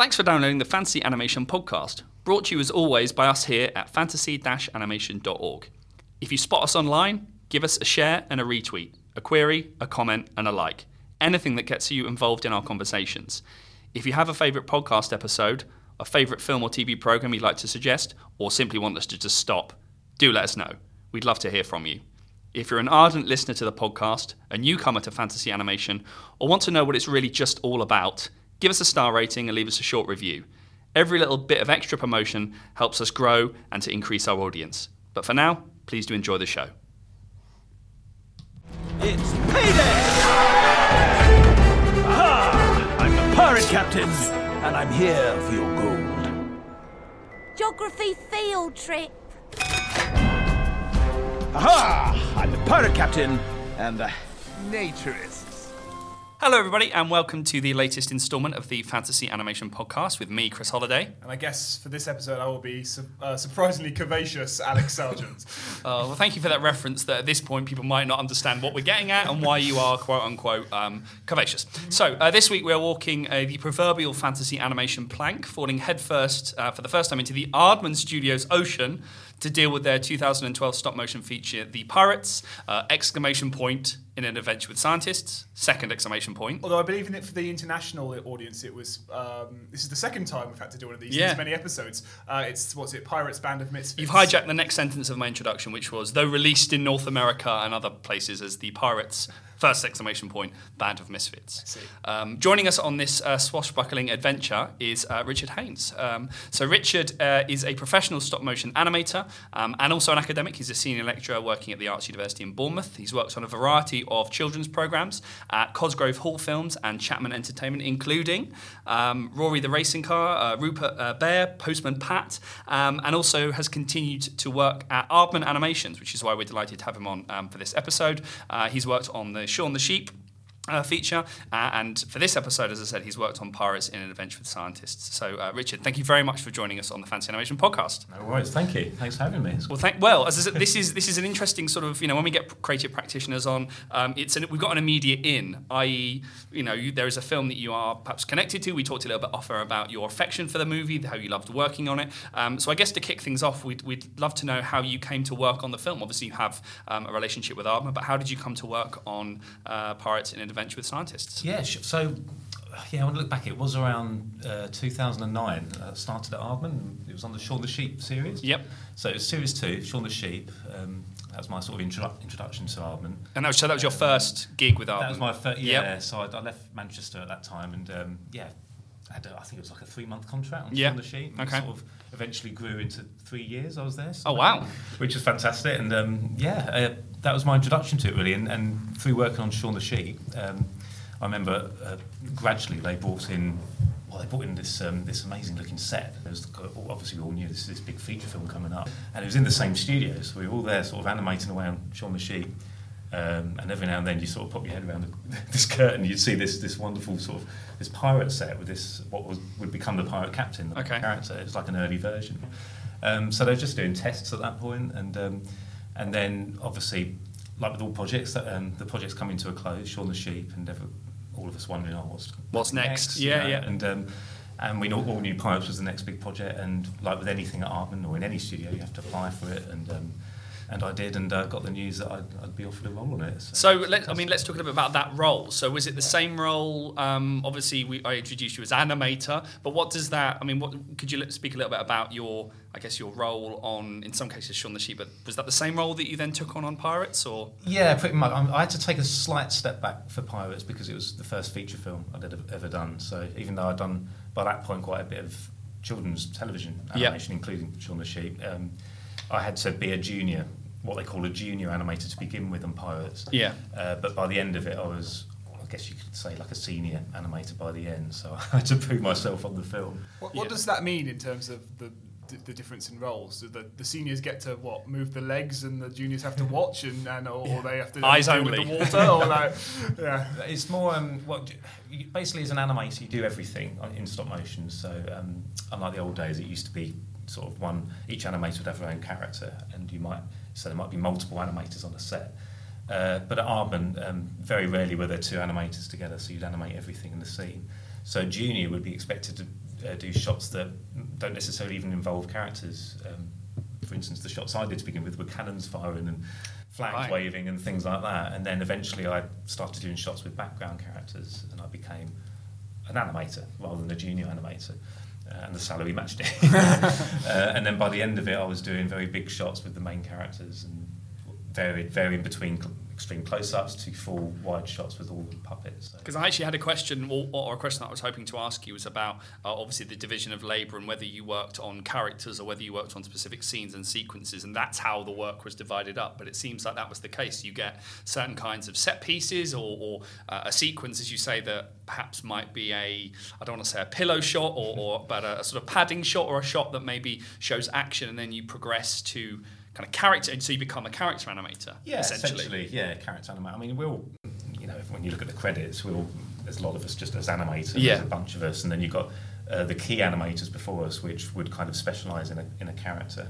Thanks for downloading the Fantasy Animation Podcast, brought to you as always by us here at fantasy animation.org. If you spot us online, give us a share and a retweet, a query, a comment, and a like. Anything that gets you involved in our conversations. If you have a favourite podcast episode, a favourite film or TV programme you'd like to suggest, or simply want us to just stop, do let us know. We'd love to hear from you. If you're an ardent listener to the podcast, a newcomer to fantasy animation, or want to know what it's really just all about, give us a star rating and leave us a short review. Every little bit of extra promotion helps us grow and to increase our audience. But for now, please do enjoy the show. It's payday! Aha! I'm the pirate captain, and I'm here for your gold. Geography field trip. Aha! I'm the pirate captain, and the naturists. Hello, everybody, and welcome to the latest instalment of the Fantasy Animation Podcast with me, Chris Holliday. And I guess for this episode, I will be su- uh, surprisingly curvaceous, Alex Sergeant. Uh, well, thank you for that reference. That at this point, people might not understand what we're getting at and why you are quote unquote um, curvaceous. So uh, this week we're walking uh, the proverbial fantasy animation plank, falling headfirst uh, for the first time into the Aardman Studios ocean to deal with their 2012 stop motion feature, The Pirates! Uh, exclamation point in an adventure with scientists. Second exclamation point. Although I believe in it for the international audience, it was um, this is the second time we've had to do one of these Yeah. many episodes. Uh, it's what's it, Pirates Band of Misfits. You've hijacked the next sentence of my introduction, which was, though released in North America and other places as the Pirates, first exclamation point, Band of Misfits. Um, joining us on this uh, swashbuckling adventure is uh, Richard Haynes. Um, so Richard uh, is a professional stop motion animator um, and also an academic. He's a senior lecturer working at the Arts University in Bournemouth. He's worked on a variety of children's programs at Cosgrove Hall Films and Chapman Entertainment, including um, Rory the Racing Car, uh, Rupert uh, Bear, Postman Pat, um, and also has continued to work at Aardman Animations, which is why we're delighted to have him on um, for this episode. Uh, he's worked on the Shaun the Sheep uh, feature. Uh, and for this episode, as I said, he's worked on Pirates in an Adventure with Scientists. So, uh, Richard, thank you very much for joining us on the Fantasy Animation podcast. No worries. Thank you. Thanks for having me. Well, thank, well, as I said, this is this is an interesting sort of you know when we get creative practitioners on, um, it's an, we've got an immediate in, i.e., you know, you, there is a film that you are perhaps connected to. We talked a little bit offer about your affection for the movie, how you loved working on it. Um, so I guess to kick things off, we'd, we'd love to know how you came to work on the film. Obviously, you have um, a relationship with Aardman, but how did you come to work on uh, Pirates in an Adventure with Scientists? Yeah, so yeah, when I look back, it was around uh, 2009. Uh, started at Aardman. It was on the Shaun the Sheep series. Yep. So it was series two, Shaun the Sheep. Um, that was my sort of introdu- introduction to Aardman. And that was, so that was your first gig with Aardman. That was my first. Yeah. Yep. So I, I left Manchester at that time, and um, yeah, I, had a, I think it was like a three month contract on Yeah. Shaun the Sheep. and it Okay. Sort of eventually grew into three years. I was there. Oh, wow. Which was fantastic, and um, yeah, uh, that was my introduction to it really. And, and through working on Shaun the Sheep, um, I remember uh, gradually they brought in. Well, they brought in this um, this amazing looking set. There was obviously we all knew this this big feature film coming up, and it was in the same studio, so we were all there, sort of animating away on Shaun the Sheep. Um, and every now and then you sort of pop your head around the, this curtain, you'd see this this wonderful sort of this pirate set with this what was would become the pirate captain, the Okay. character. It was like an early version. Um, so they were just doing tests at that point, and um, and then obviously, like with all projects, um, the project's coming to a close. Shaun the Sheep, and every, all of us wondering, oh, what's What's next? you Yeah, know? yeah. And um, and we all knew Pirates was the next big project, and like with anything at Aardman or in any studio, you have to apply for it, and um, and I did, and uh, got the news that I'd, I'd be offered a role on it. So let, I mean, let's talk a little bit about that role. So was it the same role? Um, obviously, we, I introduced you as animator, but what does that? I mean, what could you speak a little bit about your, I guess, your role on, in some cases, Shaun the Sheep? But was that the same role that you then took on on Pirates, or Yeah, pretty much. Um, I had to take a slight step back for Pirates because it was the first feature film I'd ever, ever done. So even though I'd done by that point quite a bit of children's television Yeah. animation, including Shaun the Sheep, um, I had to be a junior, what they call a junior animator to begin with on Pirates. Yeah. Uh, but by the end of it, I was. I guess you could say like a senior animator by the end, so I had to prove myself on the film. What, what Yeah. does that mean in terms of the the, the difference in roles? Do the, the seniors get to what move the legs, and the juniors have to watch, and, and or, or they have to Eyes only. with the water, or like yeah. It's more um, what you- basically as an animator you do everything in stop motion. So um, unlike the old days, it used to be sort of one each animator would have their own character, and you might so there might be multiple animators on a set. Uh, but at Aardman, um, very rarely were there two animators together, so you'd animate everything in the scene. So junior would be expected to uh, do shots that don't necessarily even involve characters. Um, for instance, the shots I did to begin with were cannons firing and flags Right. waving and things like that. And then eventually I started doing shots with background characters and I became an animator rather than a junior animator. Uh, and the salary matched it. uh, and then by the end of it, I was doing very big shots with the main characters and varied, varying between cl- extreme close-ups to full wide shots with all the puppets. So. Because I actually had a question, or, or a question that I was hoping to ask you was about uh, obviously the division of labour and whether you worked on characters or whether you worked on specific scenes and sequences, and that's how the work was divided up. But it seems like that was the case. You get certain kinds of set pieces or, or uh, a sequence, as you say, that perhaps might be a I don't want to say a pillow shot or, or but a, a sort of padding shot or a shot that maybe shows action, and then you progress to kind of character, and so you become a character animator. Yeah, essentially. essentially, yeah, character animator. I mean, we're all, you know, when you look at the credits, we're all, there's a lot of us just as animators, Yeah. there's a bunch of us, and then you've got uh, the key animators before us, which would kind of specialise in a, in a character.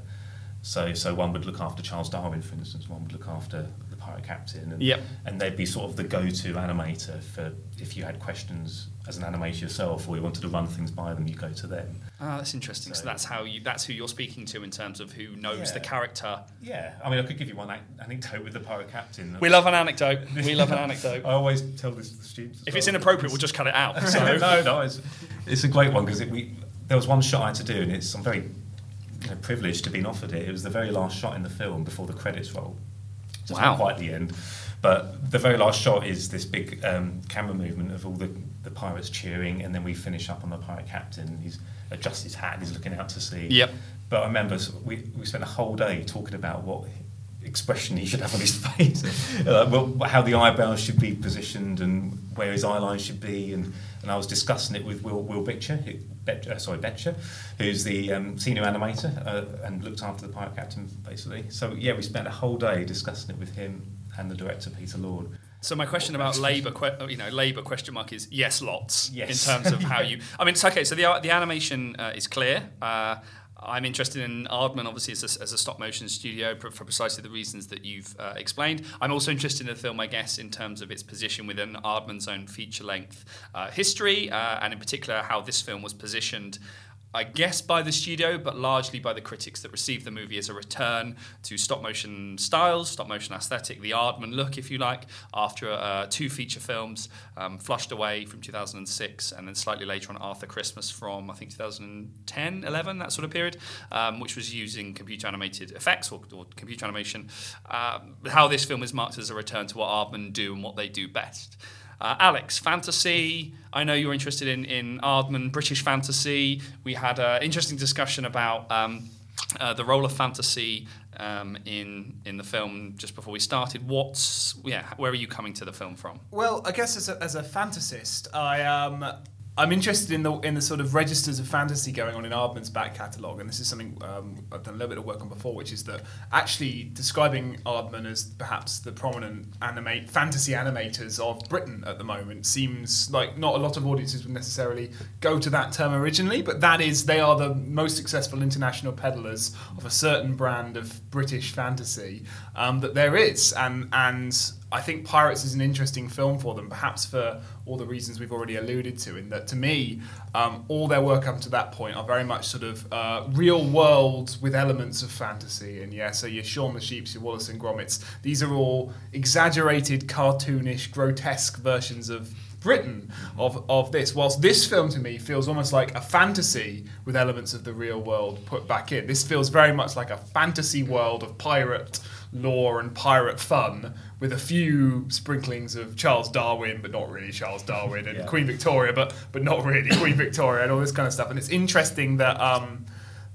So, so one would look after Charles Darwin, for instance, one would look after the pirate captain, and, Yep. and they'd be sort of the go-to animator for if you had questions as an animator yourself, or you wanted to run things by them, you go to them. Ah, that's interesting. So, So- that's how you that's who you're speaking to in terms of who knows Yeah. the character. Yeah, I mean, I could give you one an- anecdote with the pirate captain. We love an anecdote. We love an anecdote. I always tell this to the students. If it's inappropriate, we'll just cut it out. So no, no, it's, it's a great one because we there was one shot I had to do, and it's I'm very you know, privileged to be offered it. It was the very last shot in the film before the credits roll. So it's Wow. not quite the end, but the very last shot is this big um, camera movement of all the, the pirates cheering, and then we finish up on the pirate captain. He's adjusts his hat, and he's looking out to sea. Yep. But I remember we, we spent a whole day talking about what expression he should have on his face, uh, well, how the eyebrows should be positioned and where his eyeline should be. And, and I was discussing it with Will, Will Bitcher, who, Bet, uh, sorry, Becher, who's the um, senior animator uh, and looked after the pirate captain, basically. So, yeah, we spent a whole day discussing it with him and the director, Peter Lord. So my question about labour, que- you know, labour question mark is yes, lots. Yes. In terms of how you, I mean, it's okay. So the the animation uh, is clear. Uh, I'm interested in Aardman, obviously, as a, as a stop motion studio for, for precisely the reasons that you've uh, explained. I'm also interested in the film, I guess, in terms of its position within Aardman's own feature length uh, history, uh, and in particular how this film was positioned. I guess by the studio, but largely by the critics that received the movie as a return to stop motion styles, stop motion aesthetic, the Aardman look, if you like, after uh, two feature films, um, Flushed Away from 2006, and then slightly later on Arthur Christmas from, I think, 2010, 11, that sort of period, um, which was using computer animated effects or, or computer animation. Um, how this film is marked as a return to what Aardman do and what they do best. Uh, Alex, fantasy. I know you're interested in in Aardman, British fantasy. We had an interesting discussion about um, uh, the role of fantasy um, in in the film just before we started. What's yeah? Where are you coming to the film from? Well, I guess as a, as a fantasist, I um, I'm interested in the in the sort of registers of fantasy going on in Aardman's back catalogue, and this is something um, I've done a little bit of work on before, which is that actually describing Aardman as perhaps the prominent animate fantasy animators of Britain at the moment seems like not a lot of audiences would necessarily go to that term originally, but that is they are the most successful international peddlers of a certain brand of British fantasy um, that there is, and and I think Pirates is an interesting film for them, perhaps for all the reasons we've already alluded to. In that, to me, um, all their work up to that point are very much sort of uh, real world with elements of fantasy. And yeah, so your Shaun the Sheeps, your Wallace and Gromits, these are all exaggerated, cartoonish, grotesque versions of Britain of, of this. Whilst this film to me feels almost like a fantasy with elements of the real world put back in. This feels very much like a fantasy world of pirate lore and pirate fun with a few sprinklings of Charles Darwin, but not really Charles Darwin, and Yeah. Queen Victoria, but but not really Queen Victoria, and all this kind of stuff. And it's interesting that um,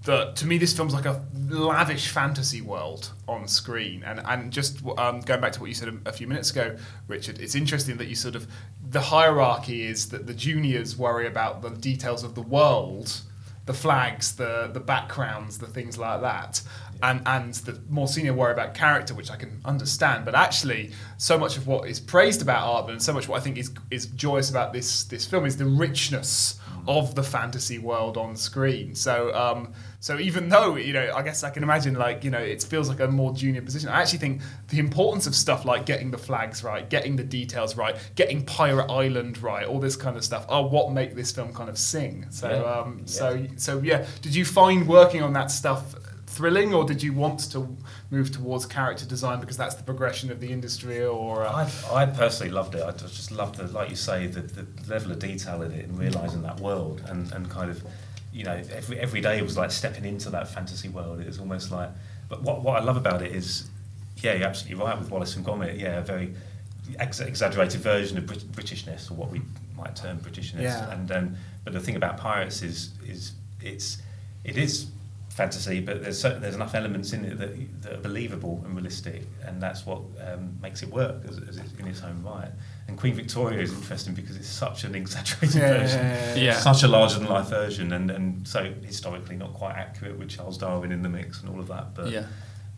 that to me this film's like a lavish fantasy world on screen. And and just um, going back to what you said a, a few minutes ago, Richard, it's interesting that you sort of the hierarchy is that the juniors worry about the details of the world the flags, the the backgrounds, the things like that. And and the more senior worry about character, which I can understand. But actually, so much of what is praised about Arthur, and so much what I think is is joyous about this this film is the richness of the fantasy world on screen. So, um, so even though you know, I guess I can imagine like you know, it feels like a more junior position. I actually think the importance of stuff like getting the flags right, getting the details right, getting Pirate Island right, all this kind of stuff are what make this film kind of sing. So, Yeah. um, so, so yeah. Did you find working on that stuff? Thrilling, or did you want to move towards character design because that's the progression of the industry? Or uh, I, I personally loved it. I just loved the, like you say, the, the level of detail in it and realizing that world and, and kind of, you know, every every day was like stepping into that fantasy world. It was almost like, but what what I love about it is, yeah, you're absolutely right with Wallace and Gromit. Yeah, a very ex- exaggerated version of Brit- Britishness or what we might term Britishness. Yeah. And um, but the thing about pirates is is it's it is fantasy, but there's certain, there's enough elements in it that, that are believable and realistic, and that's what um, makes it work as, as it, in its own right. And Queen Victoria is interesting because it's such an exaggerated Yeah, version, yeah, yeah, yeah. such a larger than life version, and, and so historically not quite accurate with Charles Darwin in the mix and all of that. But Yeah.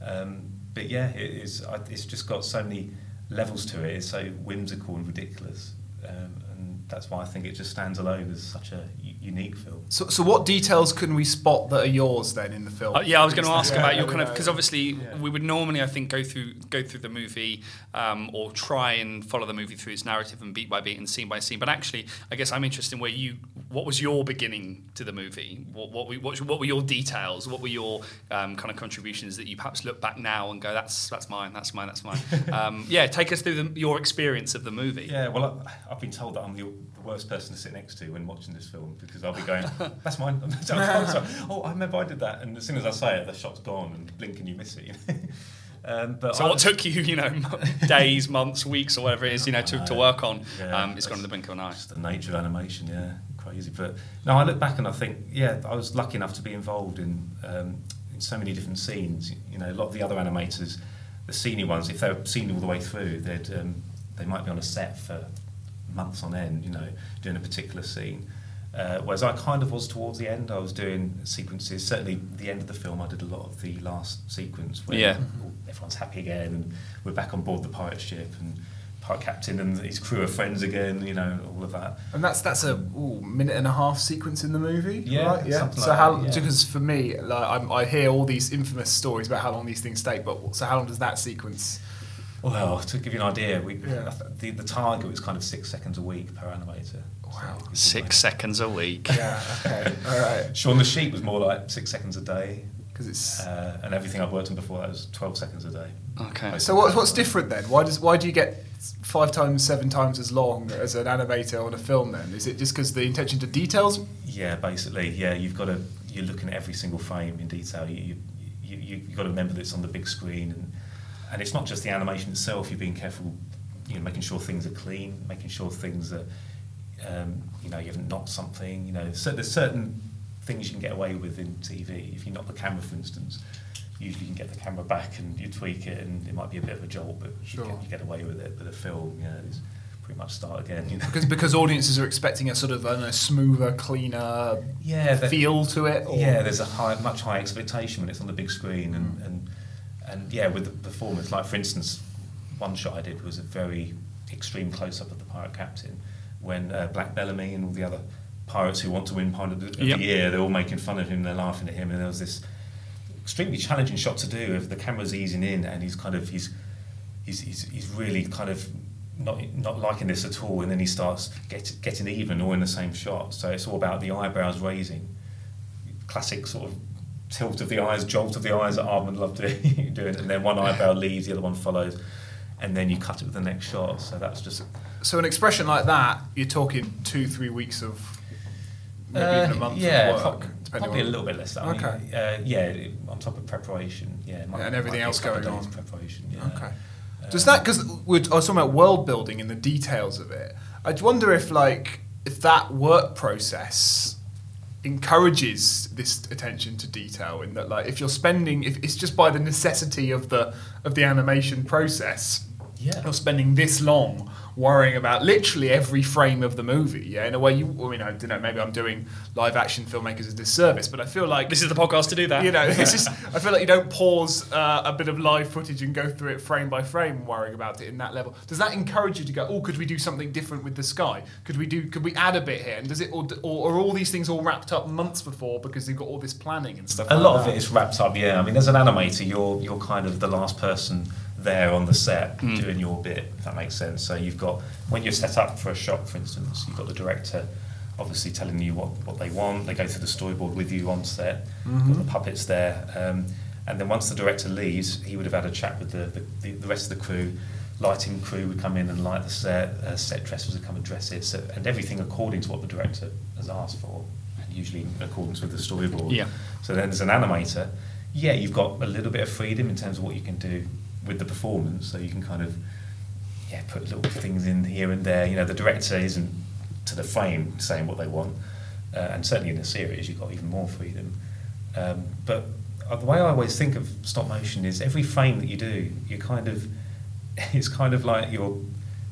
um, but yeah, it is. It's just got so many levels to it. It's so whimsical and ridiculous, um, and that's why I think it just stands alone as such a u- unique film. so, so what details can we spot that are yours then in the film? Uh, yeah, I was going to ask Yeah, about your yeah, kind of because obviously Yeah. we would normally, I think, go through go through the movie um, or try and follow the movie through its narrative and beat by beat and scene by scene. But actually, I guess I'm interested in where you, what was your beginning to the movie? What what, were- what, what were your details? What were your um, kind of contributions that you perhaps look back now and go, that's that's mine, that's mine, that's mine. um, yeah, take us through the, your experience of the movie. Yeah, well, I, I've been told that I'm the, the worst person to sit next to when watching this film because I'll be going, "That's mine." I'm sorry. oh, I remember I did that, and as soon as I say it, the shot's gone, and blink and you miss it. You know? um, but So I- what took you, you know, days, months, weeks, or whatever it is, you know, to, to work on, Yeah, um, it's gone to the blink of an eye. Just the nature of animation, yeah, crazy. But no, I look back and I think, yeah, I was lucky enough to be involved in um, in so many different scenes. You know, a lot of the other animators, the senior ones, if they're seen all the way through, they'd um, they might be on a set for months on end, you know, doing a particular scene. Uh, whereas I kind of was towards the end. I was doing sequences. Certainly, the end of the film, I did a lot of the last sequence where Yeah. all- everyone's happy again, and we're back on board the pirate ship, and pirate captain and his crew are friends again. You know, all of that. And that's that's a ooh, minute and a half sequence in the movie, Yeah, right? Yeah. something So like how? that, yeah. Because for me, like I'm, I hear all these infamous stories about how long these things take, but so how long does that sequence? Well, to give you an idea, we Yeah. the, the target was kind of six seconds a week per animator. Wow. So it's Six seconds a week. Yeah. Okay. all right. Shaun the Sheep was more like six seconds a day, Because it's. uh, and everything I've worked on before that was twelve seconds a day. Okay. so what, what's different then? Why does why do you get five times, seven times as long as an animator on a film? Then is it just because the attention to details? Yeah, basically, yeah. You've got to you're looking at every single frame in detail. You you you you've got to remember that it's on the big screen, and and it's not just the animation itself. You're being careful, you know, making sure things are clean, making sure things are, um, you know, you haven't knocked something. You know, so there's certain things you can get away with in TV. If you knock the camera, for instance, usually you can get the camera back and you tweak it, and it might be a bit of a jolt, but Sure. you, get, you get away with it. But a film, yeah, it's pretty much start again. You know. Because because audiences are expecting a sort of a smoother, cleaner Yeah, feel to it. Or? Yeah, there's a high, much higher expectation when it's on the big screen, and, and and yeah, with the performance, like for instance, one shot I did was a very extreme close up of the pirate captain when uh, Black Bellamy and all the other pirates who want to win Pirate of the, Yep. Year, they're all making fun of him, they're laughing at him, and there was this extremely challenging shot to do if the camera's easing in and he's kind of he's he's he's, he's really kind of not not liking this at all and then he starts get, getting even all in the same shot so it's all about the eyebrows raising classic sort of tilt of the eyes jolt of the eyes that Aardman loved doing, and then one eyebrow leaves the other one follows and then you cut it with the next shot so that's just So an expression like that, you're talking two, three weeks of maybe even a Uh, month yeah, of work, depending probably on a little bit less. I mean, Okay. uh, yeah, on top of preparation, yeah, might- And everything might be a else going on. Preparation, yeah. Okay. Does that because I was talking about world building and the details of it? I wonder if like if that work process encourages this attention to detail in that like if you're spending if it's just by the necessity of the of the animation process Yeah. You're spending this long worrying about literally every frame of the movie. Yeah, in a way, you. I mean, I don't know. Maybe I'm doing live action filmmakers a disservice, but I feel like This is the podcast to do that. you know, it's just I feel like you don't pause uh, a bit of live footage and go through it frame by frame, worrying about it in that level. Does that encourage you to go? Oh, could we do something different with the sky? Could we do? Could we add a bit here? And does it, or, or are all these things all wrapped up months before because they've got all this planning and stuff? A like lot of it is wrapped up, yeah. I mean, as an animator, you're you're kind of the last person there on the set doing your bit, if that makes sense. So you've got when you're set up for a shot, for instance, you've got the director obviously telling you what, what they want. They go through the storyboard with you on set. Got the puppets there, um, and then once the director leaves, he would have had a chat with the the, the, the rest of the crew. Lighting crew would come in and light the set. Uh, set dressers would come and dress it, so, and everything according to what the director has asked for, and usually in accordance with the storyboard. Yeah. So then, as an animator, yeah, you've got a little bit of freedom in terms of what you can do with the performance. So you can kind of, yeah, put little things in here and there. You know, the director isn't to the frame saying what they want, uh, and certainly in a series, you've got even more freedom. Um, but uh, the way I always think of stop motion is every frame that you do, you kind of, it's kind of like you're.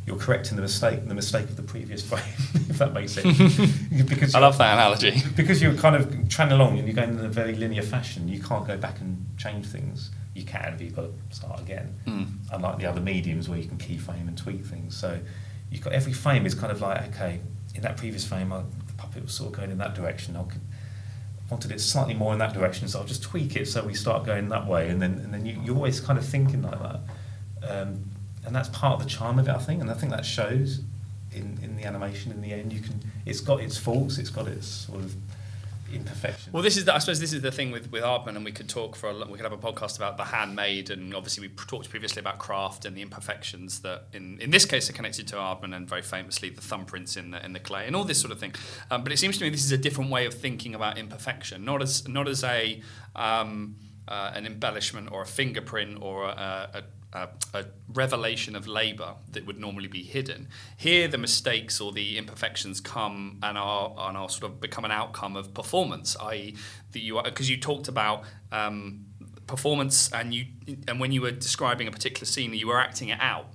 You're correcting the mistake, the mistake of the previous frame, if that makes sense. because I love that analogy. because you're kind of trying along and you're going in a very linear fashion, you can't go back and change things. You can, but you've got to start again. Mm. Unlike the other mediums where you can keyframe and tweak things. So you've got every frame is kind of like, okay, in that previous frame, I, the puppet was sort of going in that direction. I could, wanted it slightly more in that direction, so I'll just tweak it so we start going that way. And then, and then you, you're always kind of thinking like that. Um, and that's part of the charm of it, I think. And I think that shows in, in the animation in the end. You can, it's got its faults, it's got its sort of Well, this is the, I suppose this is the thing with with Aardman, and we could talk for a, we could have a podcast about the handmade, and obviously we talked previously about craft and the imperfections that in in this case are connected to Aardman, and very famously the thumbprints in the in the clay and all this sort of thing. Um, but it seems to me this is a different way of thinking about imperfection, not as not as a um, uh, an embellishment or a fingerprint or a, a a, a revelation of labour that would normally be hidden. Here, the mistakes or the imperfections come and are and are sort of become an outcome of performance, i.e., that you are because you talked about. Um, performance and you and when you were describing a particular scene you were acting it out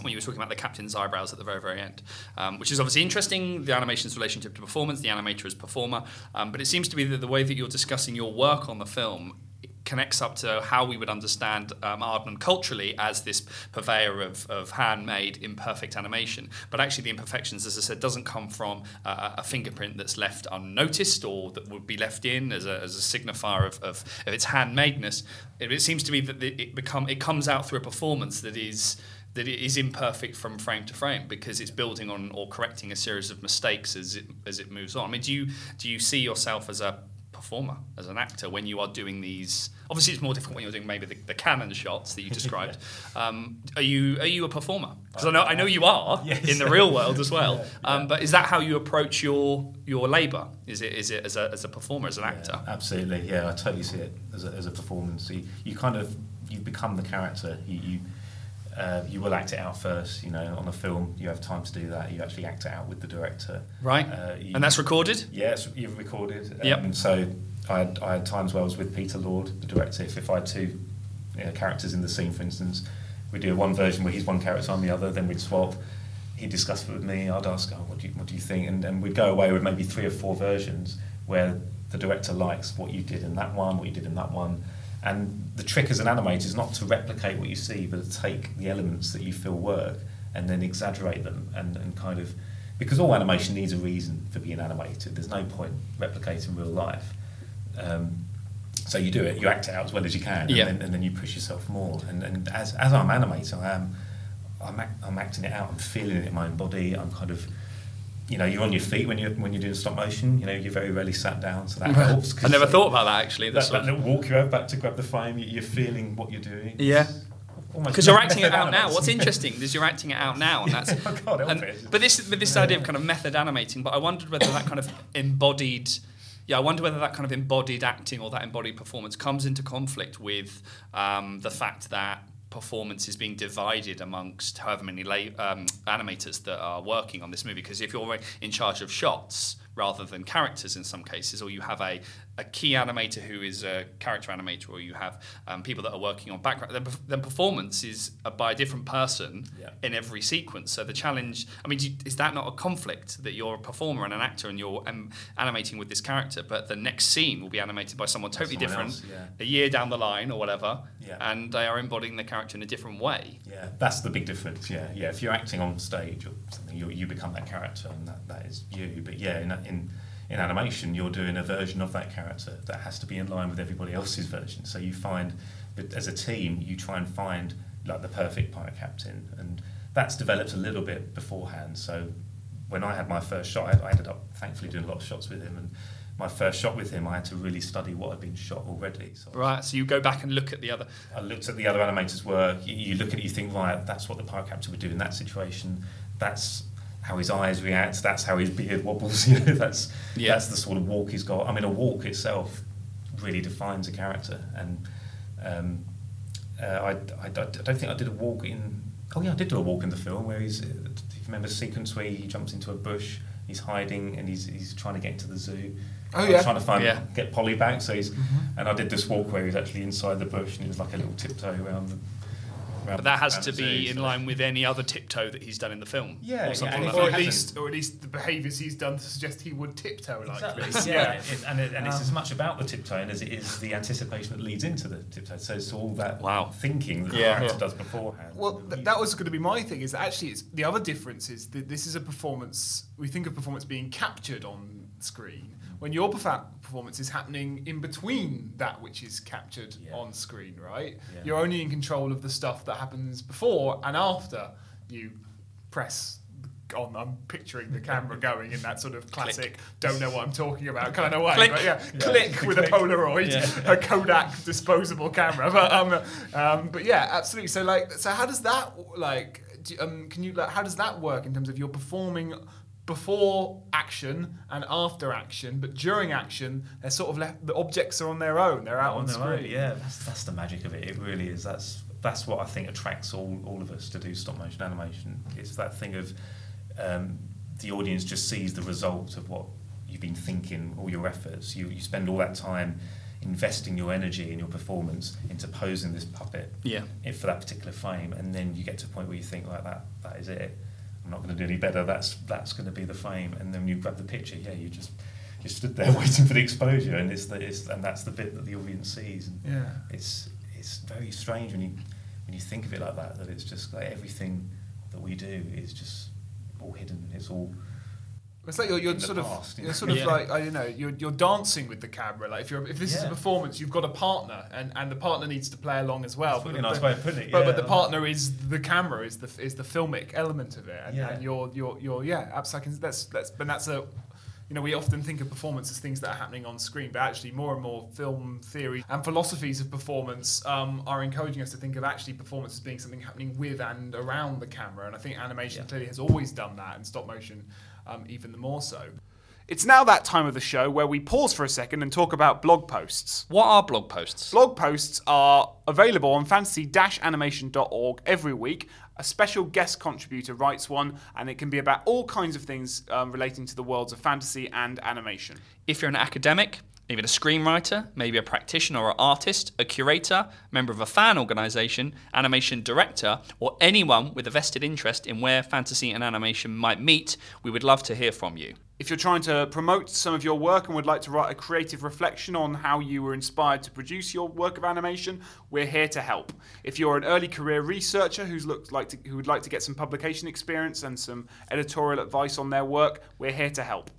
when you were talking about the captain's eyebrows at the very, very end, um, which is obviously interesting, the animation's relationship to performance, the animator as performer. Um, but it seems to be that the way that you're discussing your work on the film connects up to how we would understand um, Aardman culturally as this purveyor of, of handmade, imperfect animation. But actually, the imperfections, as I said, doesn't come from uh, a fingerprint that's left unnoticed or that would be left in as a, as a signifier of, of, of its handmadeness. It, it seems to me that it become it comes out through a performance that is that it is imperfect from frame to frame because it's building on or correcting a series of mistakes as it as it moves on. I mean, do you do you see yourself as a performer, as an actor, when you are doing these? Obviously, it's more difficult when you're doing maybe the, the cannon shots that you described. um, are you are you a performer? Because I know I know you are Yes. in the real world as well. Um, but is that how you approach your your labour? Is it is it as a as a performer, as an actor? Yeah, absolutely, yeah, I totally see it as a, as a performance. You, you kind of you become the character. You you, uh, you will act it out first. You know, on a film, you have time to do that. You actually act it out with the director, Right. Uh, you- and that's recorded. yeah, you've recorded. Yep. Um, so I had, I had times where I was with Peter Lord, the director. If, if I had two you know, characters in the scene, for instance, we'd do one version where he's one character, I'm the other. Then we'd swap. He'd discuss it with me. I'd ask, oh, what do you what do you think? And and we'd go away with maybe three or four versions where the director likes what you did in that one, what you did in that one. And the trick as an animator is not to replicate what you see, but to take the elements that you feel work and then exaggerate them and, and kind of because all animation needs a reason for being animated. There's no point replicating real life. Um, so you do it, you act it out as well as you can, and, Yeah. then, and then you push yourself more. And, and as, as I'm animating, I am, I'm, act, I'm acting it out. I'm feeling it in my own body. I'm kind of, you know, you're on your feet when you're when you're doing stop motion. You know, you're very rarely sat down, so that helps. 'cause I never thought about that actually. That, that little walk you have back to grab the frame, you- you're feeling what you're doing. Yeah. Because you're acting it out now. What's interesting is you're acting it out now, and that's. I can't help and- it. But this, but this idea of kind of method animating. But I wondered whether that kind of embodied. Yeah, I wonder whether that kind of embodied acting or that embodied performance comes into conflict with um, the fact that performance is being divided amongst however many la- um, animators that are working on this movie. Because if you're in charge of shots, rather than characters in some cases, or you have a, a key animator who is a character animator, or you have um, people that are working on background, then, then performance is uh, by a different person Yeah. in every sequence. So the challenge, I mean, you, is that not a conflict that you're a performer and an actor and you're um, animating with this character, but the next scene will be animated by someone totally someone different, else, yeah. a year down the line or whatever, Yeah. and they are embodying the character in a different way. Yeah, that's the big difference. Yeah, yeah. If you're acting on stage or something, you, you become that character, and that, that is you. But yeah, in, in in animation, you're doing a version of that character that has to be in line with everybody else's version. So you find, as a team, you try and find like the perfect pirate captain, and that's developed a little bit beforehand. So when I had my first shot, I, I ended up thankfully doing a lot of shots with him, and my first shot with him, I had to really study what had been shot already. So Right, so you go back and look at the other. I looked at the other animators' work. You, you look at it, you think, right, that's what the pirate captain would do in that situation. That's how his eyes react. That's how his beard wobbles. You know, that's Yeah. that's the sort of walk he's got. I mean, a walk itself really defines a character. And um, uh, I, I, I don't think I did a walk in. Oh yeah, I did do a walk in the film where he's. uh, If you remember the sequence where he jumps into a bush, he's hiding, and he's he's trying to get into the zoo. Oh, yeah. trying to find Yeah. get Polly back. So he's and I did this walk where he was actually inside the bush, and it was like a little tiptoe around. The, around But that has to be in line with any other tiptoe that he's done in the film. Yeah, or something yeah, like or that. at least, or at least the behaviours he's done to suggest he would tiptoe like Exactly. this. Yeah, it, and, it, and it's as um, much about the tiptoeing as it is the anticipation that leads into the tiptoe. So it's all that Wow. thinking that the Yeah. character does beforehand. Well, th- that was going to be my thing. Is that actually it's the other difference is that this is a performance. We think of performance being captured on screen when your perfa- performance is happening in between that which is captured Yeah. on screen. Right? Yeah. You're only in control of the stuff that happens before and after you press. On, I'm picturing the camera going in that sort of classic, don't know what I'm talking about kind of way. Click. But yeah, Yeah. click with a Polaroid, Yeah. a Kodak disposable camera. But um, um, but yeah, absolutely. So like, so how does that like? Do, um, can you like, how does that work in terms of you're performing before action and after action, but during action they're sort of left. The objects are on their own. They're out on, their own. Yeah, that's, that's the magic of it. It really is. That's that's what I think attracts all, all of us to do stop motion animation. It's that thing of um, the audience just sees the result of what you've been thinking, all your efforts. You, you spend all that time investing your energy and your performance into posing this puppet Yeah. for that particular frame, and then you get to a point where you think, like that, that is it. I'm not going to do any better. That's that's going to be the frame, and then you grab the picture. Yeah, you just you stood there waiting for the exposure, and it's the it's, and that's the bit that the audience sees. And Yeah. it's it's very strange when you when you think of it like that. That it's just like everything that we do is just all hidden. It's all It's like you're, you're in the sort of past, you you're know. sort of Yeah. like I don't know you're, you're dancing with the camera. Like if you're if this is a performance, you've got a partner, and, and the partner needs to play along as well. That's a really the- nice way of putting it, But, yeah. but the partner is the camera is the is the filmic element of it, and, Yeah. and you're you're you're yeah absolutely. That's that's but that's a you know we often think of performance as things that are happening on screen, but actually more and more film theory and philosophies of performance um, are encouraging us to think of actually performance as being something happening with and around the camera. And I think animation Yeah. clearly has always done that, and stop motion um, even the more so. It's now that time of the show where we pause for a second and talk about blog posts. What are blog posts? Blog posts are available on fantasy-animation.org every week. A special guest contributor writes one, and it can be about all kinds of things um, relating to the worlds of fantasy and animation. If you're an academic, even a screenwriter, maybe a practitioner or artist, a curator, member of a fan organisation, animation director, or anyone with a vested interest in where fantasy and animation might meet, we would love to hear from you. If you're trying to promote some of your work and would like to write a creative reflection on how you were inspired to produce your work of animation, we're here to help. If you're an early career researcher who's looked like to, who would like to get some publication experience and some editorial advice on their work, we're here to help.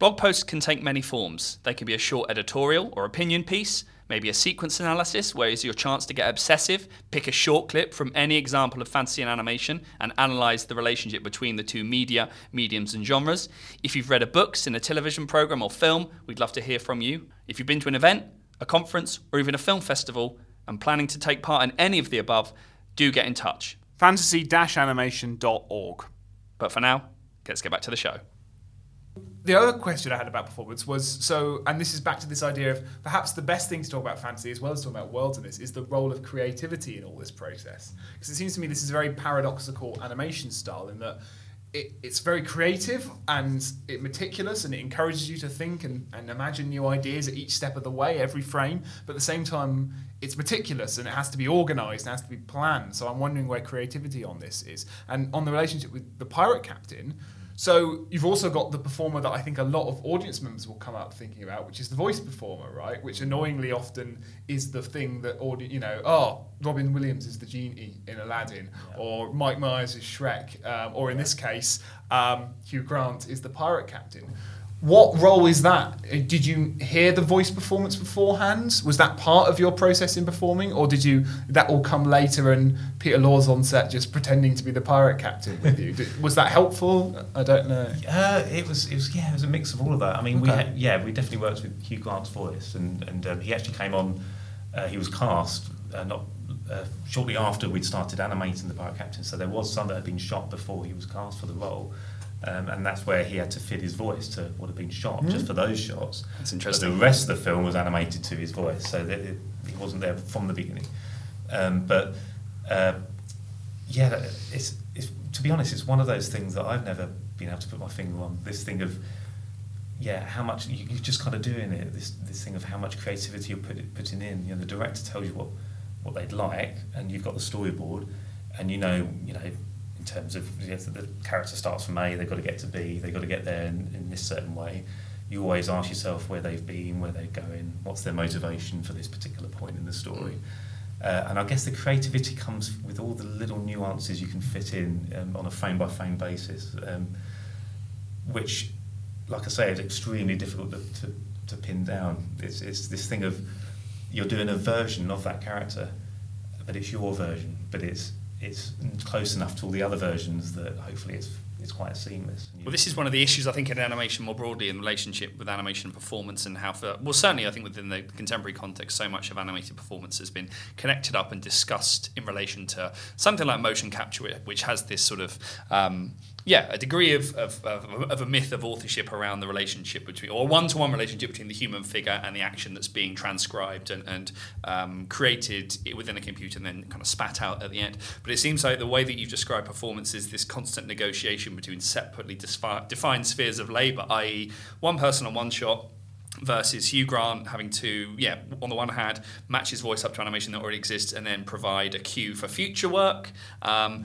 Blog posts can take many forms. They can be a short editorial or opinion piece, maybe a sequence analysis, where it's your chance to get obsessive, pick a short clip from any example of fantasy and animation, and analyse the relationship between the two media, mediums, and genres. If you've read a book, seen a television programme or film, we'd love to hear from you. If you've been to an event, a conference, or even a film festival, and planning to take part in any of the above, do get in touch. fantasy-animation.org. But for now, let's get back to the show. The other question I had about performance was so, and this is back to this idea of perhaps the best thing to talk about fantasy as well as talking about worlds in this is the role of creativity in all this process. Because it seems to me this is a very paradoxical animation style in that it, it's very creative and it meticulous and it encourages you to think and, and imagine new ideas at each step of the way, every frame. But at the same time, it's meticulous and it has to be organized and has to be planned. So I'm wondering where creativity on this is. And on the relationship with the pirate captain, so you've also got the performer that I think a lot of audience members will come up thinking about, which is the voice performer, right? Which annoyingly often is the thing that audi- you know, oh, Robin Williams is the genie in Aladdin, or Mike Myers is Shrek, um, or in this case, um, Hugh Grant is the pirate captain. What role is that? Did you hear the voice performance beforehand? Was that part of your process in performing, or did you that all come later and Peter Lord's on set just pretending to be the pirate captain with you? Did, was that helpful? I don't know. Uh, it was, it was, yeah, it was a mix of all of that. I mean, we Okay. had, yeah, we definitely worked with Hugh Grant's voice, and and um, he actually came on. Uh, he was cast uh, not uh, shortly after we'd started animating the Pirate Captain, so there was some that had been shot before he was cast for the role. Um, and that's where he had to fit his voice to what had been shot, just for those shots. That's But interesting. the rest of the film was animated to his voice, so that it, he wasn't there from the beginning. Um, but uh, yeah, it's, it's to be honest, it's one of those things that I've never been able to put my finger on. This thing of yeah, how much you, you're just kind of doing it. This this thing of how much creativity you're put, putting in. You know, the director tells you what what they'd like, and you've got the storyboard, and you know, you know, in terms of if the character starts from A, they've got to get to B, they've got to get there in, in this certain way. You always ask yourself where they've been, where they're going, what's their motivation for this particular point in the story. Uh, and I guess the creativity comes with all the little nuances you can fit in um, on a frame by frame basis, um, which, like I say, is extremely difficult to, to, to pin down. It's, it's this thing of you're doing a version of that character, but it's your version, but it's it's close enough to all the other versions that hopefully it's it's quite seamless. Well, this is one of the issues I think in animation more broadly in relationship with animation performance and how, for, well, certainly I think within the contemporary context, so much of animated performance has been connected up and discussed in relation to something like motion capture, which has this sort of, um, yeah, a degree of, of, of, of a myth of authorship around the relationship between, or one to one relationship between the human figure and the action that's being transcribed and, and um, created within a computer and then kind of spat out at the end. But it seems like the way that you've described performance is this constant negotiation between separately defined spheres of labour, i.e., one person on one shot versus Hugh Grant having to, yeah, on the one hand, match his voice up to animation that already exists and then provide a cue for future work. Um,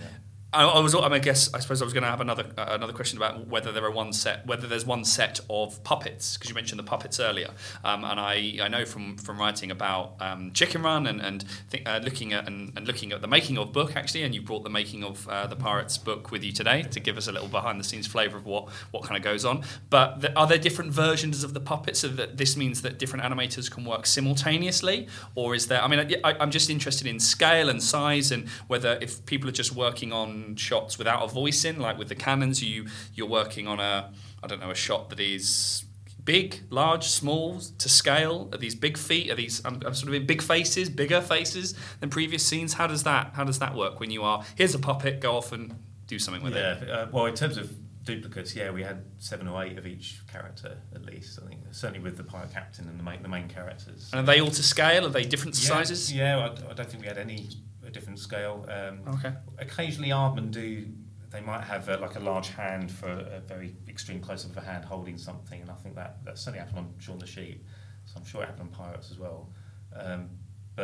I, I was, I, mean, I guess, I suppose I was going to have another uh, another question about whether there are one set, whether there's one set of puppets, because you mentioned the puppets earlier, um, and I, I know from from writing about um, Chicken Run and and think, uh, looking at and, and looking at the making of book actually, and you brought the making of uh, the Pirates book with you today to give us a little behind the scenes flavour of what what kind of goes on. But th- are there different versions of the puppets? So that this means that different animators can work simultaneously, or is there? I mean, I- I'm just interested in scale and size, and whether if people are just working on shots without a voice in, like with the cannons, you you're working on a I don't know a shot that is big, large, small to scale? Are these big feet? Are these um, I'm sort of in big faces, bigger faces than previous scenes? How does that how does that work when you are here's a puppet, go off and do something with yeah, it? uh, well, in terms of duplicates, yeah, we had seven or eight of each character at least. I think certainly with the pirate captain and the main the main characters. And are they all to scale? Are they different yeah, sizes? Yeah, I, I don't think we had any a different scale. Um, Okay. Occasionally, Aardman do. They might have uh like a large hand for a very extreme close up of a hand holding something, and I think that that certainly happened on Shaun the Sheep. So I'm sure it happened on Pirates as well. Um,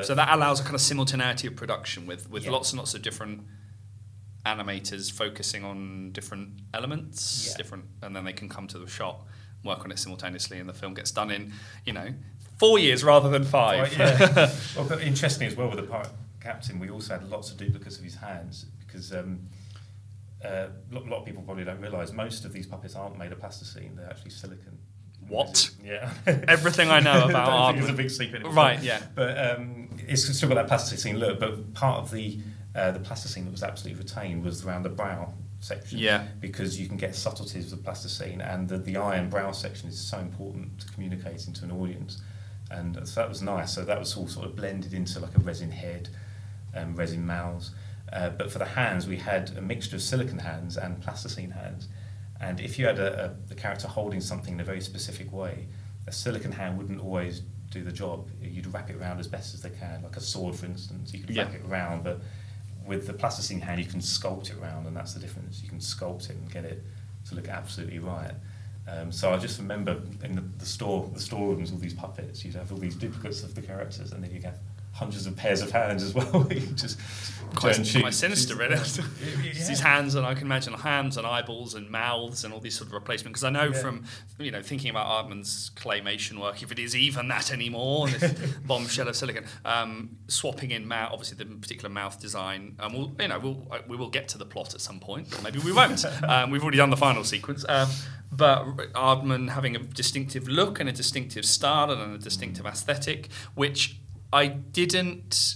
So that allows a kind of simultaneity of production with, with Yeah. lots and lots of different animators focusing on different elements, Yeah. different, and then they can come to the shot, work on it simultaneously, and the film gets done in, you know, four years rather than five. Right, yeah. well, but interesting as well with the pirate captain, we also had lots of duplicates of his hands because um, uh, a lot, of people probably don't realise most of these puppets aren't made of plasticine; they're actually silicone. What? Yeah. Everything I know about I don't think it's a big secret. Right, yeah. But um, it's still got that plasticine look. But part of the uh, the plasticine that was absolutely retained was around the brow section. Yeah. Because you can get subtleties of the plasticine, and the, the eye and brow section is so important to communicating to an audience. And so that was nice. So that was all sort of blended into like a resin head and resin mouths. Uh, but for the hands, we had a mixture of silicone hands and plasticine hands. And if you had a, a, the character holding something in a very specific way, a silicone hand wouldn't always do the job. You'd wrap it around as best as they can, like a sword, for instance. You could wrap Yeah. it around, but with the plasticine hand, you can sculpt it around, and that's the difference. You can sculpt it and get it to look absolutely right. Um, so I just remember in the, the store, the storerooms, all these puppets. You'd have all these duplicates of the characters, and then you'd have hundreds of pairs of hands as well. just quite, quite sinister, really. Yeah. These hands, and I can imagine hands and eyeballs and mouths and all these sort of replacement. Because I know Yeah. from you know thinking about Aardman's claymation work, if it is even that anymore, this bombshell of silicone, um, swapping in mouth, obviously the particular mouth design, and we'll you know we'll uh, we will get to the plot at some point, maybe we won't. um, we've already done the final sequence. Um, but Aardman having a distinctive look and a distinctive style and a distinctive aesthetic, which I didn't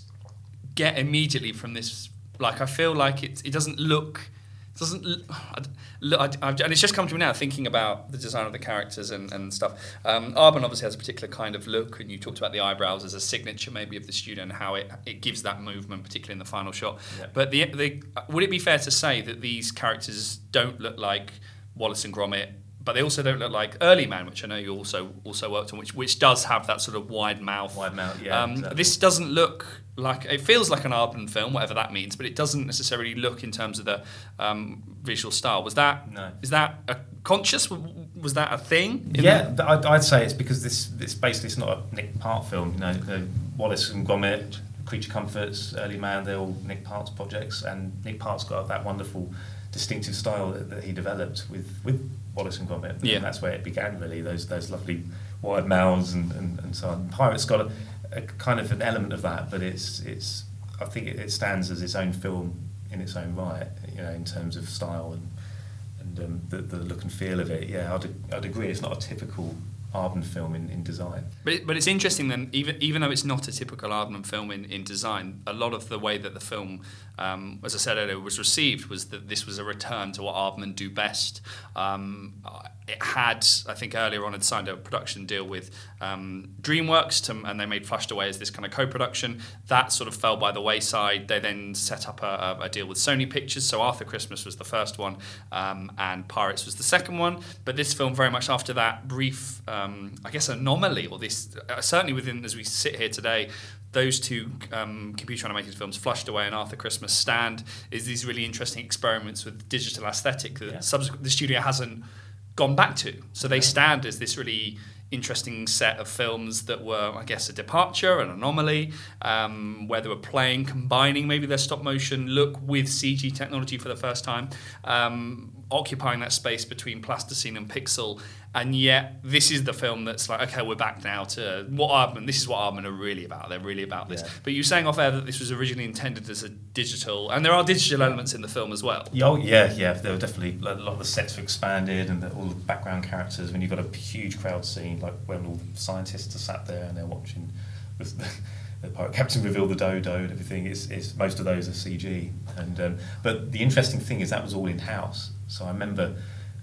get immediately from this. Like I feel like it, it doesn't look, it doesn't I look, I, I've- and it's just come to me now thinking about the design of the characters and, and stuff. Um, obviously has a particular kind of look, and you talked about the eyebrows as a signature maybe of the student, and how it it gives that movement, particularly in the final shot. Yeah. But the, the would it be fair to say that these characters don't look like Wallace and Gromit? But they also don't look like Early Man, which I know you also also worked on, which which does have that sort of wide mouth. Wide mouth, yeah, Um, exactly. This doesn't look like it feels like an Aardman film, whatever that means, but it doesn't necessarily look in terms of the um, visual style. Was that No. is that a conscious? Was that a thing? Yeah, the- I'd, I'd say it's because this this basically it's not a Nick Park film. You know, the Wallace and Gromit, Creature Comforts, Early Man, they're all Nick Park's projects, and Nick Park's got that wonderful, distinctive style that, that he developed with with Wallace and Gromit. Yeah. and that's where it began really. Those those lovely wide mouths and, and, and so on. Pirates got a, a kind of an element of that, but it's it's I think it, it stands as its own film in its own right. You know, in terms of style and and um, the, the look and feel of it. Yeah, I'd, I'd agree. It's not a typical Aardman film in, in design. But, it, but it's interesting then, even even though it's not a typical Aardman film in, in design, a lot of the way that the film, um, as I said earlier, was received was that this was a return to what Aardman do best. Um, it had, I think earlier on, had signed a production deal with um, DreamWorks, to, and they made Flushed Away as this kind of co-production. That sort of fell by the wayside. They then set up a, a, deal with Sony Pictures. So Arthur Christmas was the first one, um, and Pirates was the second one. But this film, very much after that brief, um, I guess, anomaly, or this uh, certainly within as we sit here today, those two um, computer animated films, Flushed Away and Arthur Christmas, stand is these really interesting experiments with digital aesthetic that Yeah. subsequent, the studio hasn't gone back to. So they stand as this really interesting set of films that were, I guess, a departure, an anomaly, um, where they were playing, combining maybe their stop motion look with CG technology for the first time, um, occupying that space between plasticine and pixel. And yet, this is the film that's like, okay, we're back now to what Aardman. This is what Aardman are really about. They're really about this. Yeah. But you were saying off air that this was originally intended as a digital, and there are digital elements in the film as well. Yeah, oh, yeah, yeah. There were definitely a lot of the sets were expanded, and the, all the background characters. When you've got a huge crowd scene, like when all the scientists are sat there and they're watching the, the pirate captain reveal the dodo and everything. It's, it's most of those are CG. And um, but the interesting thing is that was all in house. So I remember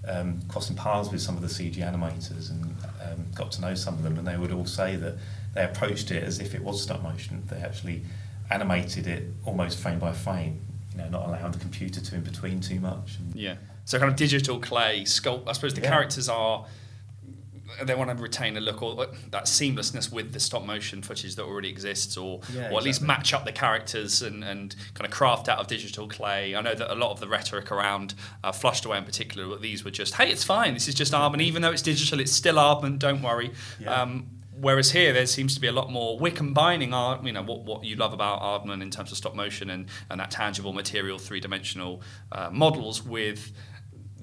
um, crossing paths with some of the CG animators and um, got to know some of them, and they would all say that they approached it as if it was stop motion. They actually animated it almost frame by frame, you know, not allowing the computer to in between too much. And Yeah. So kind of digital clay sculpt. I suppose the Yeah. characters are. They want to retain a look or that seamlessness with the stop motion footage that already exists, or Yeah, or at least match up the characters and, and kind of craft out of digital clay. I know that a lot of the rhetoric around uh, Flushed Away in particular, these were just, hey, it's fine. This is just Aardman. Even though it's digital, it's still Aardman. Don't worry. Yeah. Um, Whereas here, there seems to be a lot more. We're combining our, you know, what, what you love about Aardman in terms of stop motion and, and that tangible material, three dimensional uh, models with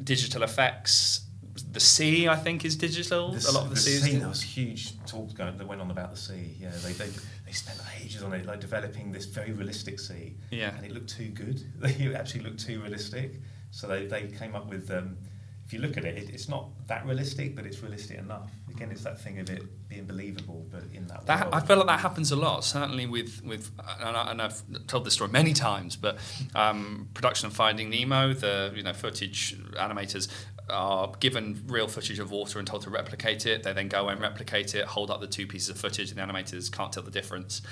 digital effects. The sea, I think, is digital. a lot of the, sea is scene, di- there was huge talk going that went on about the sea. Yeah, they, they they spent ages on it, like developing this very realistic sea. Yeah. and it looked too good. it actually looked too realistic. So they, they came up with. Um, if you look at it, it, it's not that realistic, but it's realistic enough. Again, it's that thing of it being believable, but in that, That, world. I feel like that happens a lot, certainly with, with and, I, and I've told this story many times, but um, production of Finding Nemo, the you know footage animators are given real footage of water and told to replicate it. They then go and replicate it, hold up the two pieces of footage, and the animators can't tell the difference.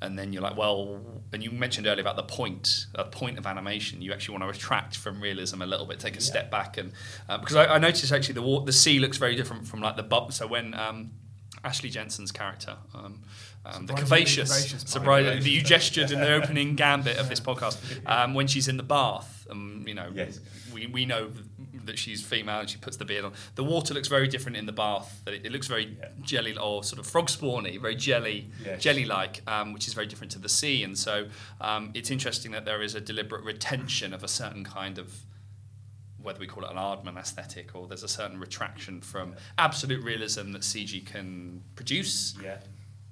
And then you're like, well, and you mentioned earlier about the point, a point of animation. You actually want to retract from realism a little bit, take a step back, and uh, because I, I noticed actually the wa- the sea looks very different from like the bub. So when um, Ashley Jensen's character, um, um, the curvaceous that you gestured in the opening gambit of this podcast, um, when she's in the bath, um, you know, Yes. we, we know that she's female and she puts the beard on. The water looks very different in the bath. That It, it looks very Yeah. jelly or sort of frog spawny, very jelly, Yes. jelly-like, um, which is very different to the sea. And so um, it's interesting that there is a deliberate retention of a certain kind of whether we call it an Aardman aesthetic or there's a certain retraction from absolute realism that CG can produce. Yeah.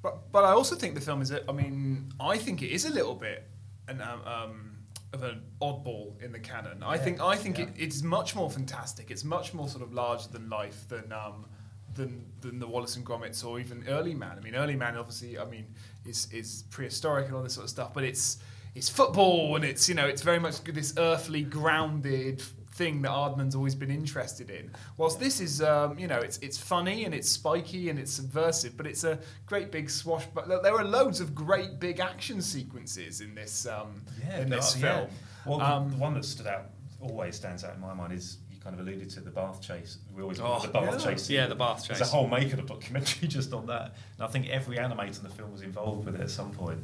But, but I also think the film is. A, I mean, I think it is a little bit an um, um, of an oddball in the canon. I Yeah, think I think yeah. it, it's much more fantastic. It's much more sort of larger than life than um, than than the Wallace and Gromits or even Early Man. I mean, Early Man obviously. I mean, is is prehistoric and all this sort of stuff. But it's it's football and it's you know it's very much this earthly grounded thing that Aardman's always been interested in. Whilst this is, um, you know, it's it's funny and it's spiky and it's subversive, but it's a great big swash. But there are loads of great big action sequences in this um, in this are- film. Well, the- Um, the one that stood out, always stands out in my mind, is you kind of alluded to the bath chase. We always Oh, the bath yeah. chase. Yeah, the bath chase. There's a whole maker of documentary just on that, and I think every animator in the film was involved with it at some point.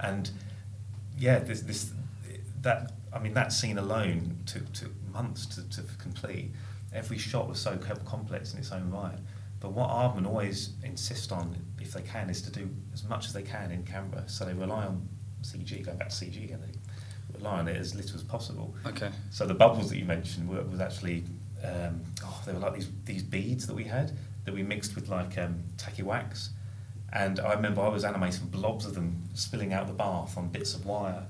And yeah, this this that I mean that scene alone took took months to, to complete. Every shot was so complex in its own right. But what Aardman always insist on, if they can, is to do as much as they can in camera. So they rely on CG, going back to CG again, they rely on it as little as possible. Okay. So the bubbles that you mentioned were, was actually, um, oh, they were like these, these beads that we had that we mixed with like um, tacky wax. And I remember I was animating blobs of them spilling out the bath on bits of wire.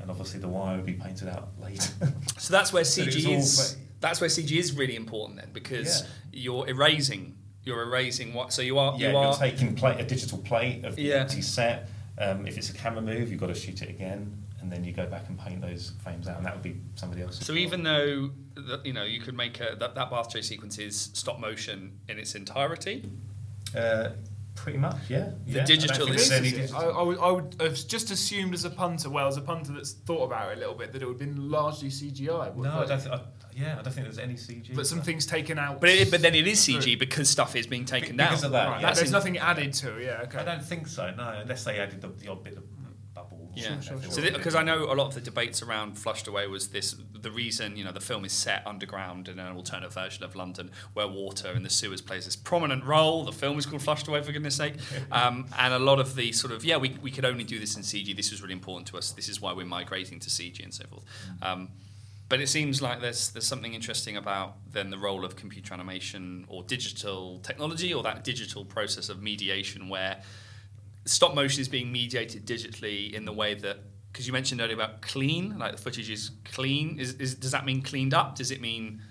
And obviously the wire would be painted out later. So that's where So it was CG is. That's where CG is really important then, because Yeah. you're erasing. You're erasing what. So you are. yeah, you you're taking plate, a digital plate of the Yeah. empty set. Um, if it's a camera move, you've got to shoot it again. And then you go back and paint those frames out. And that would be somebody else's So even though you know you could make a, that that bath chase sequence is stop motion in its entirety. Uh, pretty much, yeah. The yeah. I digital is- any I, digital. I, would, I would have just assumed as a punter, well, as a punter that's thought about it a little bit, that it would have been largely CGI. No, I don't think. I, yeah, I don't think there's any CG. but some things taken out. But it, but then it is CG because stuff is being taken down. Because of that, Right, yeah. That's there's in- nothing added to. Yeah, okay. I don't think so. No, unless they added the, the odd bit of bubble. Yeah, Sure, sure, so sure. because I know a lot of the debates around Flushed Away was this: the reason you know the film is set underground in an alternate version of London, where water in the sewers plays this prominent role. The film is called Flushed Away, for goodness' sake, um, and a lot of the sort of yeah, we, we could only do this in CG. This was really important to us. This is why we're migrating to CG and so forth. Um, but it seems like there's there's something interesting about then the role of computer animation or digital technology or that digital process of mediation where stop motion is being mediated digitally in the way that because you mentioned earlier about clean, like the footage is clean. Is, is does that mean cleaned up? Does it mean,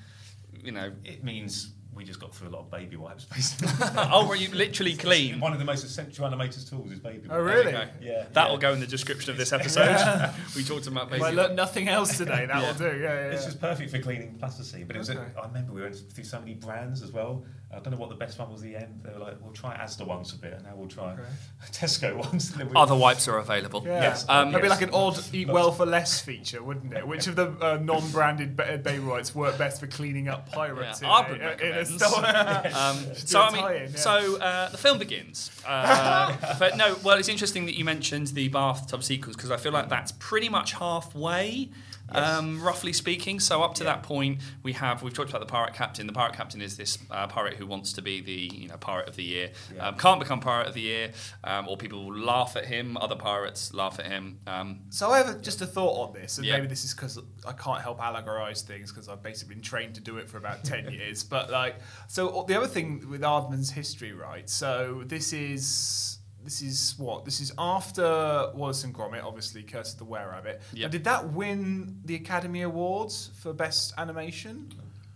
you know, It means we just got through a lot of baby wipes, basically. oh, were you literally clean? One of the most essential animators' tools is baby oh, wipes. Oh, really? Yeah, That'll yeah. go in the description of this episode. we talked about baby. I learnt nothing else today, that Yeah. will do. Yeah, yeah. It's just perfect for cleaning plasticine. But it was. Okay. A, I remember we went through so many brands as well. I don't know what the best one was. The end, they were like, "We'll try Asda once a bit, and now we'll try Okay. Tesco once." And then we- Other wipes are available. Yeah. Yes. Um, That'd be like an odd eat well for less feature, wouldn't it? Which of the uh, non-branded ba- baby wipes work best for cleaning up pirates Yeah, in, Arbor a, in a store? Um, so do a I mean, yeah. so uh, the film begins. Uh, but no, well, it's interesting that you mentioned the bathtub sequence because I feel like that's pretty much halfway. Um, roughly speaking, so up to Yeah. that point, we have we've talked about the pirate captain. The pirate captain is this uh, pirate who wants to be the you know pirate of the year, Yeah. um, can't become pirate of the year, um, or people will laugh at him. Other pirates laugh at him. Um, So I have just a thought on this, and Yeah. maybe this is because I can't help allegorize things because I've basically been trained to do it for about ten years. But like, so the other thing with Aardman's history, right? So this is this is what this is after Wallace and Gromit, obviously Curse of the Were Rabbit. Yep. Now, did that win the Academy Awards for best animation?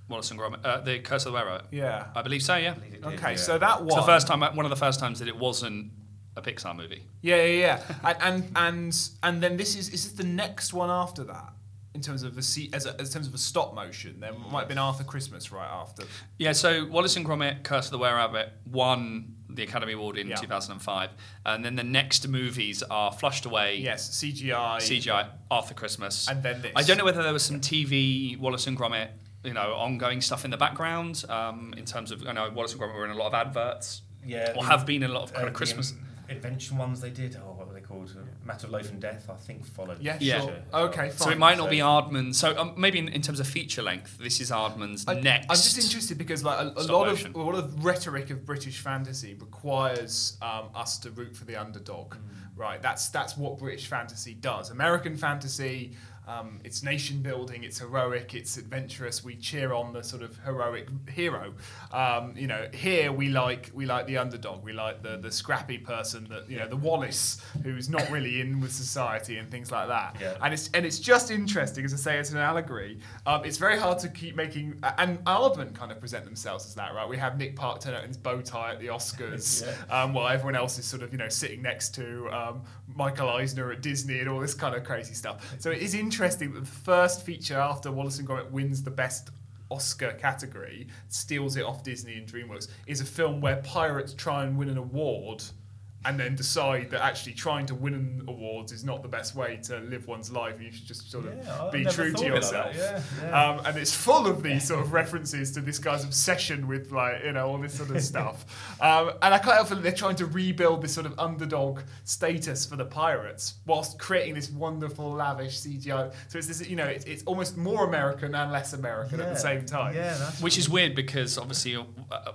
Wallace and Gromit, uh, the Curse of the Were Yeah. I believe so. Yeah, believe did, Okay, yeah. so that was the first time, one of the first times that it wasn't a Pixar movie. Yeah, yeah, yeah. and, and and and then this is is this the next one after that in terms of the se- as, a, as terms of a stop motion? There might have been Arthur Christmas right after. Yeah, so Wallace and Gromit, Curse of the Were Rabbit, won the Academy Award in Yeah. 2005, and then the next movies are Flushed Away, Yes, CGI. CGI, Arthur Christmas, And then this. I don't know whether there was some TV Wallace and Gromit, you know, ongoing stuff in the background. Um, in terms of, I know Wallace and Gromit were in a lot of adverts yeah, or the- have been in a lot of kind uh, of Christmas. Invention ones they did. Oh, what were they called? Matter of Loaf and Death, I think, followed. Yeah, Yeah. sure. Okay, fine. So it might not So- be Aardman. So um, maybe in, in terms of feature length, this is Aardman's I, next. I'm just interested because like a, a lot motion. of a lot of rhetoric of British fantasy requires um, us to root for the underdog, Mm. right? That's that's what British fantasy does. American fantasy, um, it's nation building, it's heroic, it's adventurous. We cheer on the sort of heroic hero. Um, you know, here we like we like the underdog. We like the the scrappy person that you know the Wallace who's not really in with society and things like that. Yeah. And it's and it's just interesting, as I say, it's an allegory. Um, it's very hard to keep making, and Aardman kind of present themselves as that, right? We have Nick Park turn out in his bow tie at the Oscars, um, while everyone else is sort of you know sitting next to um, Michael Eisner at Disney and all this kind of crazy stuff. So it is interesting that the first feature after Wallace and Gromit wins the best. Oscar category steals it off Disney and DreamWorks is a film where pirates try and win an award and then decide that actually trying to win awards is not the best way to live one's life and you should just sort of Yeah, be true to of it like yourself. yeah, yeah. Um, and it's full of these sort of references to this guy's obsession with like, you know, all this sort of stuff. Um, and I can't help feeling they're trying to rebuild this sort of underdog status for the pirates whilst creating this wonderful, lavish CGI. So it's this, you know, it's, it's almost more American and less American at the same time. Yeah, Which is weird because obviously, uh,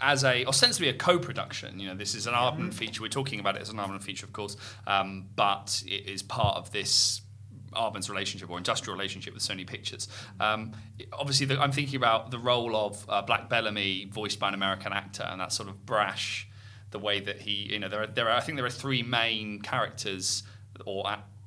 as a ostensibly a co-production, you know, this is an Aardman feature. We're talking about it as an Aardman feature, of course, um, but it is part of this Aardman's relationship or industrial relationship with Sony Pictures. Um, obviously, the, I'm thinking about the role of uh, Black Bellamy, voiced by an American actor, and that sort of brash, the way that he, you know, there are, there are I think there are three main characters or.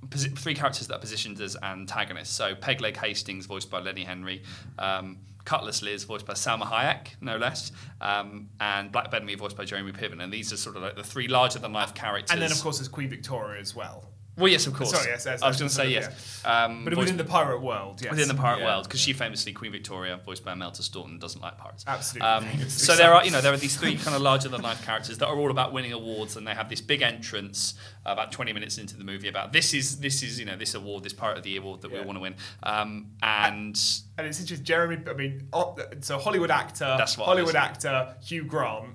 Posi- Three characters that are positioned as antagonists. So Pegleg Hastings, voiced by Lenny Henry, um, Cutlass Liz, voiced by Salma Hayek, no less, um, and Black Bellamy, voiced by Jeremy Piven. And these are sort of like the three larger than life characters. And then, of course, there's Queen Victoria as well. Well, yes, of course. Sorry, yes, yes, I was going to say yes. Um, But within the pirate world, yes. within the pirate Yeah. world, because she famously Queen Victoria, voiced by Imelda Staunton, doesn't like pirates. Absolutely. Um, so there are, you know, there are these three kind of larger than life characters that are all about winning awards, and they have this big entrance uh, about 20 minutes into the movie about this is this is you know this award, this Pirate of the Year award that Yeah. we want to win, um, and And it's interesting, Jeremy. I mean, so Hollywood actor, That's what Hollywood actor Hugh Grant,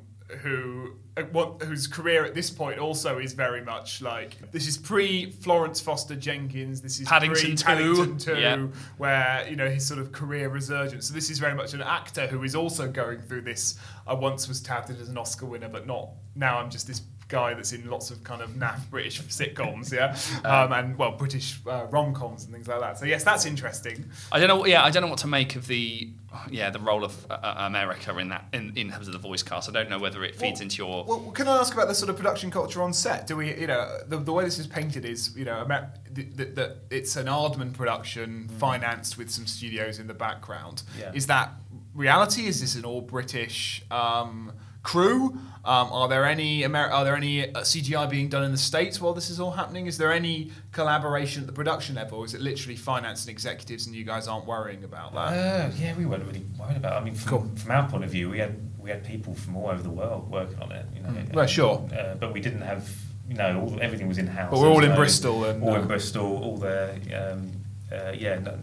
who uh, what, whose career at this point also is very much like this is pre Florence Foster Jenkins. This is Paddington pre 2. Paddington Two, Yeah. where you know his sort of career resurgence. So this is very much an actor who is also going through this. I once was touted as an Oscar winner, but not now. I'm just this guy that's in lots of kind of naff British sitcoms, yeah, um, and well British uh, rom coms and things like that. So yes, that's interesting. I don't know. Yeah, I don't know what to make of the yeah the role of uh, America in that in, in terms of the voice cast. I don't know whether it feeds Well- into your Well, can I ask about the sort of production culture on set? Do we, you know, the, the way this is painted is, you know, Amer- that th- th- it's an Aardman production financed with some studios in the background. Yeah. Is that reality? Is this an all British um, crew? Um, are there any Amer- are there any uh, CGI being done in the states while this is all happening? Is there any collaboration at the production level? Is it literally finance and executives, and you guys aren't worrying about that? Uh, yeah, we weren't really worried about. It. I mean, from, Cool. from our point of view, we had we had people from all over the world working on it. You know, Mm. Well, sure. Uh, but we didn't have, you know, all, everything was in house. But we're all in Bristol and, all uh, in Bristol. All there. Um, uh, yeah, no,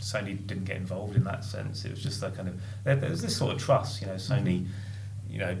Sony didn't get involved in that sense. It was just that kind of there, there's this sort of trust. You know, Sony, you know.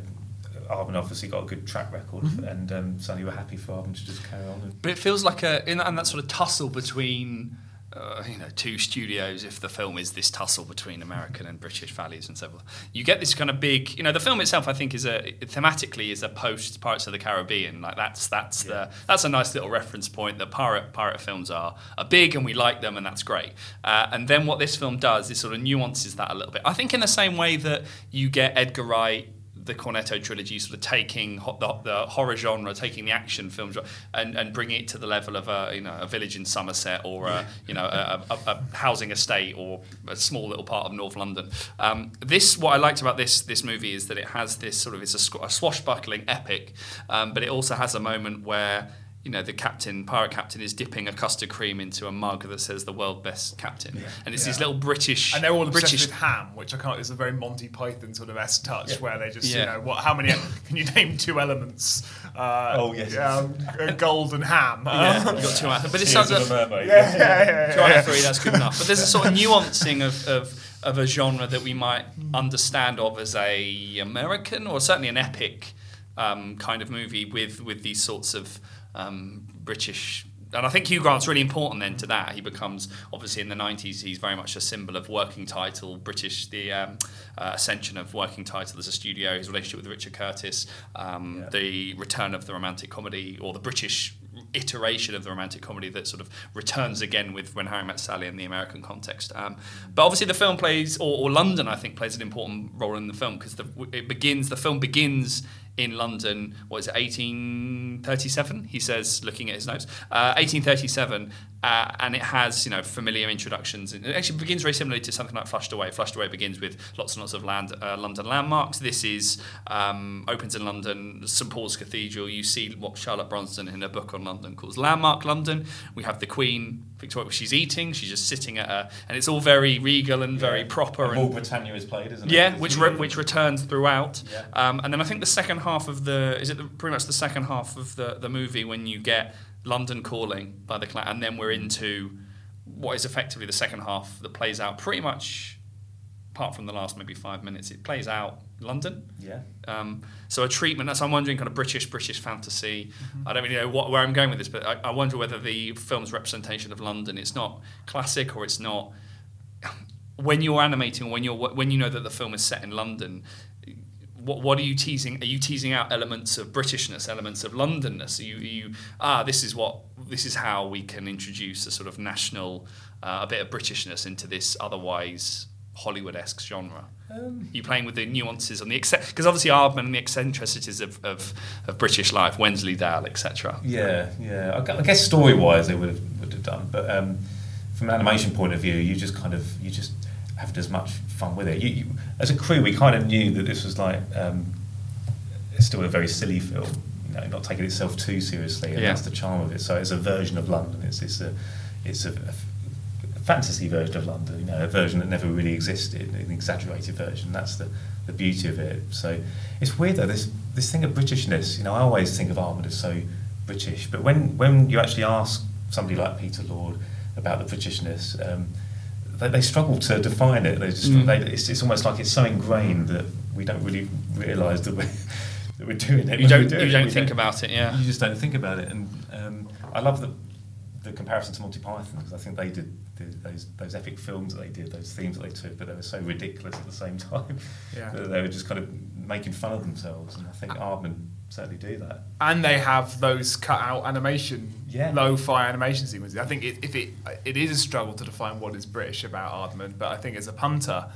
Aardman obviously got a good track record, Mm-hmm. and um, Sony were happy for Aardman to just carry on. And, But it feels like a in and that sort of tussle between uh, you know two studios. If the film is this tussle between American and British values and so forth, you get this kind of big. You know, the film itself, I think, is a thematically is a post Pirates of the Caribbean. Like that's that's the that's a nice little reference point. that pirate pirate films are are big and we like them and that's great. Uh, and then what this film does is sort of nuances that a little bit. I think in the same way that you get Edgar Wright the Cornetto trilogy, sort of taking ho- the, the horror genre, taking the action film genre, and, and bringing it to the level of a you know a village in Somerset or a, you know a, a, a housing estate or a small little part of North London. Um, this what I liked about this this movie is that it has this sort of it's a, a swashbuckling epic, um, but it also has a moment where you know, the captain, pirate captain, is dipping a custard cream into a mug that says the world best captain. And it's these little British. And they're all obsessed British with ham, which I can't. Is a very Monty Python sort of s touch, where they just Yeah. you know what? How many? can you name two elements? Uh, Oh, yes. um, gold and ham. Yeah, you've got two out. But it sounds of a, a yeah, yeah, yeah, Two out yeah. of three, that's good enough. But there's a sort of nuancing of, of, of a genre that we might understand of as a American or certainly an epic um, kind of movie with with these sorts of um, British. And I think Hugh Grant's really important then to that. He becomes obviously in the '90s. He's very much a symbol of working title, British, the um, uh, ascension of working title as a studio. His relationship with Richard Curtis, um, Yeah. the return of the romantic comedy, or the British iteration of the romantic comedy that sort of returns again with When Harry Met Sally in the American context. Um, but obviously, the film plays, or, or London, I think, plays an important role in the film because it begins. The film begins in London. What is it? 1837. He says, looking at his notes, uh, 1837. Uh, and it has, you know, familiar introductions. It actually begins very similarly to something like Flushed Away. Flushed Away begins with lots and lots of land, uh, London landmarks. This is um, opens in London, St Paul's Cathedral. You see what Charlotte Brunsdon in a book on London calls Landmark London. We have the Queen Victoria. She's eating. She's just sitting at her, and it's all very regal and very proper. And and All Britannia is played, isn't it? yeah, which re- which returns throughout, Yeah. um, and then I think the second half of the is it the, pretty much the second half of the the movie when you get London Calling by the Clash, and then we're into what is effectively the second half that plays out pretty much, apart from the last maybe five minutes, it plays out London. Yeah. Um, so a treatment that's I'm wondering kind of British British fantasy. I don't really know what, where I'm going with this, but I, I wonder whether the film's representation of London it's not classic or it's not. When you're animating, when you're when you know that the film is set in London, what what are you teasing? Are you teasing out elements of Britishness, elements of Londonness? Are you, are you ah this is what this is how we can introduce a sort of national, uh, a bit of Britishness into this otherwise Hollywood-esque genre. Um, you playing with the nuances and the because obviously Aardman and the eccentricities of, of, of British life, Wensleydale, etc. Yeah, yeah. I guess story wise they would have, would have done, but um, from an animation point of view, you just kind of you just have as much fun with it. You, you, as a crew, we kind of knew that this was like um, it's still a very silly film, you know, not taking itself too seriously, and Yeah. that's the charm of it. So it's a version of London. It's it's a it's a, a f- a fantasy version of London, you know, a version that never really existed, an exaggerated version. That's the, the beauty of it. So it's weird though, this this thing of Britishness, you know, I always think of Aardman as so British, but when when you actually ask somebody like Peter Lord about the Britishness, um, they, they struggle to define it. They just Mm. they, it's, it's almost like it's so ingrained that we don't really realise that we're that we're doing it. You don't you it. don't We think about it, yeah. you just don't think about it. And um, I love the the comparison to Monty Python because I think they did those those epic films that they did, those themes that they took, but they were so ridiculous at the same time. Yeah. that they were just kind of making fun of themselves. And I think uh, Aardman certainly do that. and they have those cut out animation, Yeah. low-fi animation sequences. I think it, if it it is a struggle to define what is British about Aardman, but I think as a punter,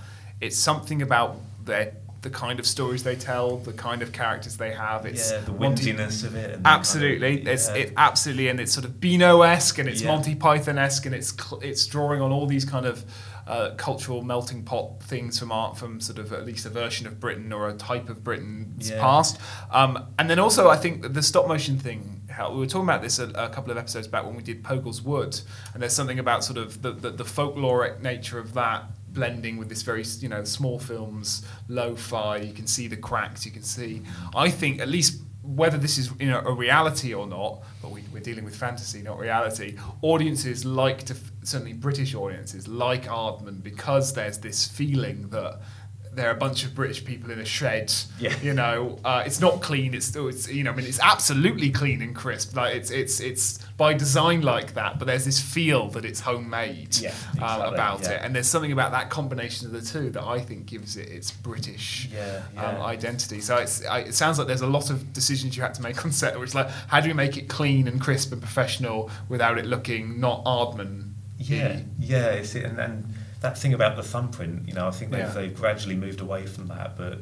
it's something about their the kind of stories they tell, the kind of characters they have. It's yeah, the Monty- windiness of it. The kind of- Absolutely, it's it absolutely, and it's sort of Beano-esque, and it's Yeah. Monty Python-esque, and it's cl- it's drawing on all these kind of uh, cultural melting pot things from art, from sort of at least a version of Britain or a type of Britain's Yeah. past. Um, and then also, I think the stop motion thing. How we were talking about this a, a couple of episodes back when we did Pogle's Wood, and there's something about sort of the, the, the folkloric nature of that blending with this very you know small films lo-fi you can see the cracks you can see i think at least whether this is you know a reality or not but we, we're dealing with fantasy not reality audiences like to certainly british audiences like aardman because there's this feeling that they're a bunch of British people in a shed. Yeah. You know, uh, it's not clean. It's still, it's you know, I mean, it's absolutely clean and crisp. Like it's it's it's by design like that. But there's this feel that it's homemade Yeah, um, exactly, about yeah. it, and there's something about that combination of the two that I think gives it its British Yeah, Um, identity. So it's I, it sounds like there's a lot of decisions you had to make on set, which like how do we make it clean and crisp and professional without it looking not Aardman? Yeah, yeah, it's and, and that thing about the thumbprint, you know, I think they've, Yeah. they've gradually moved away from that, but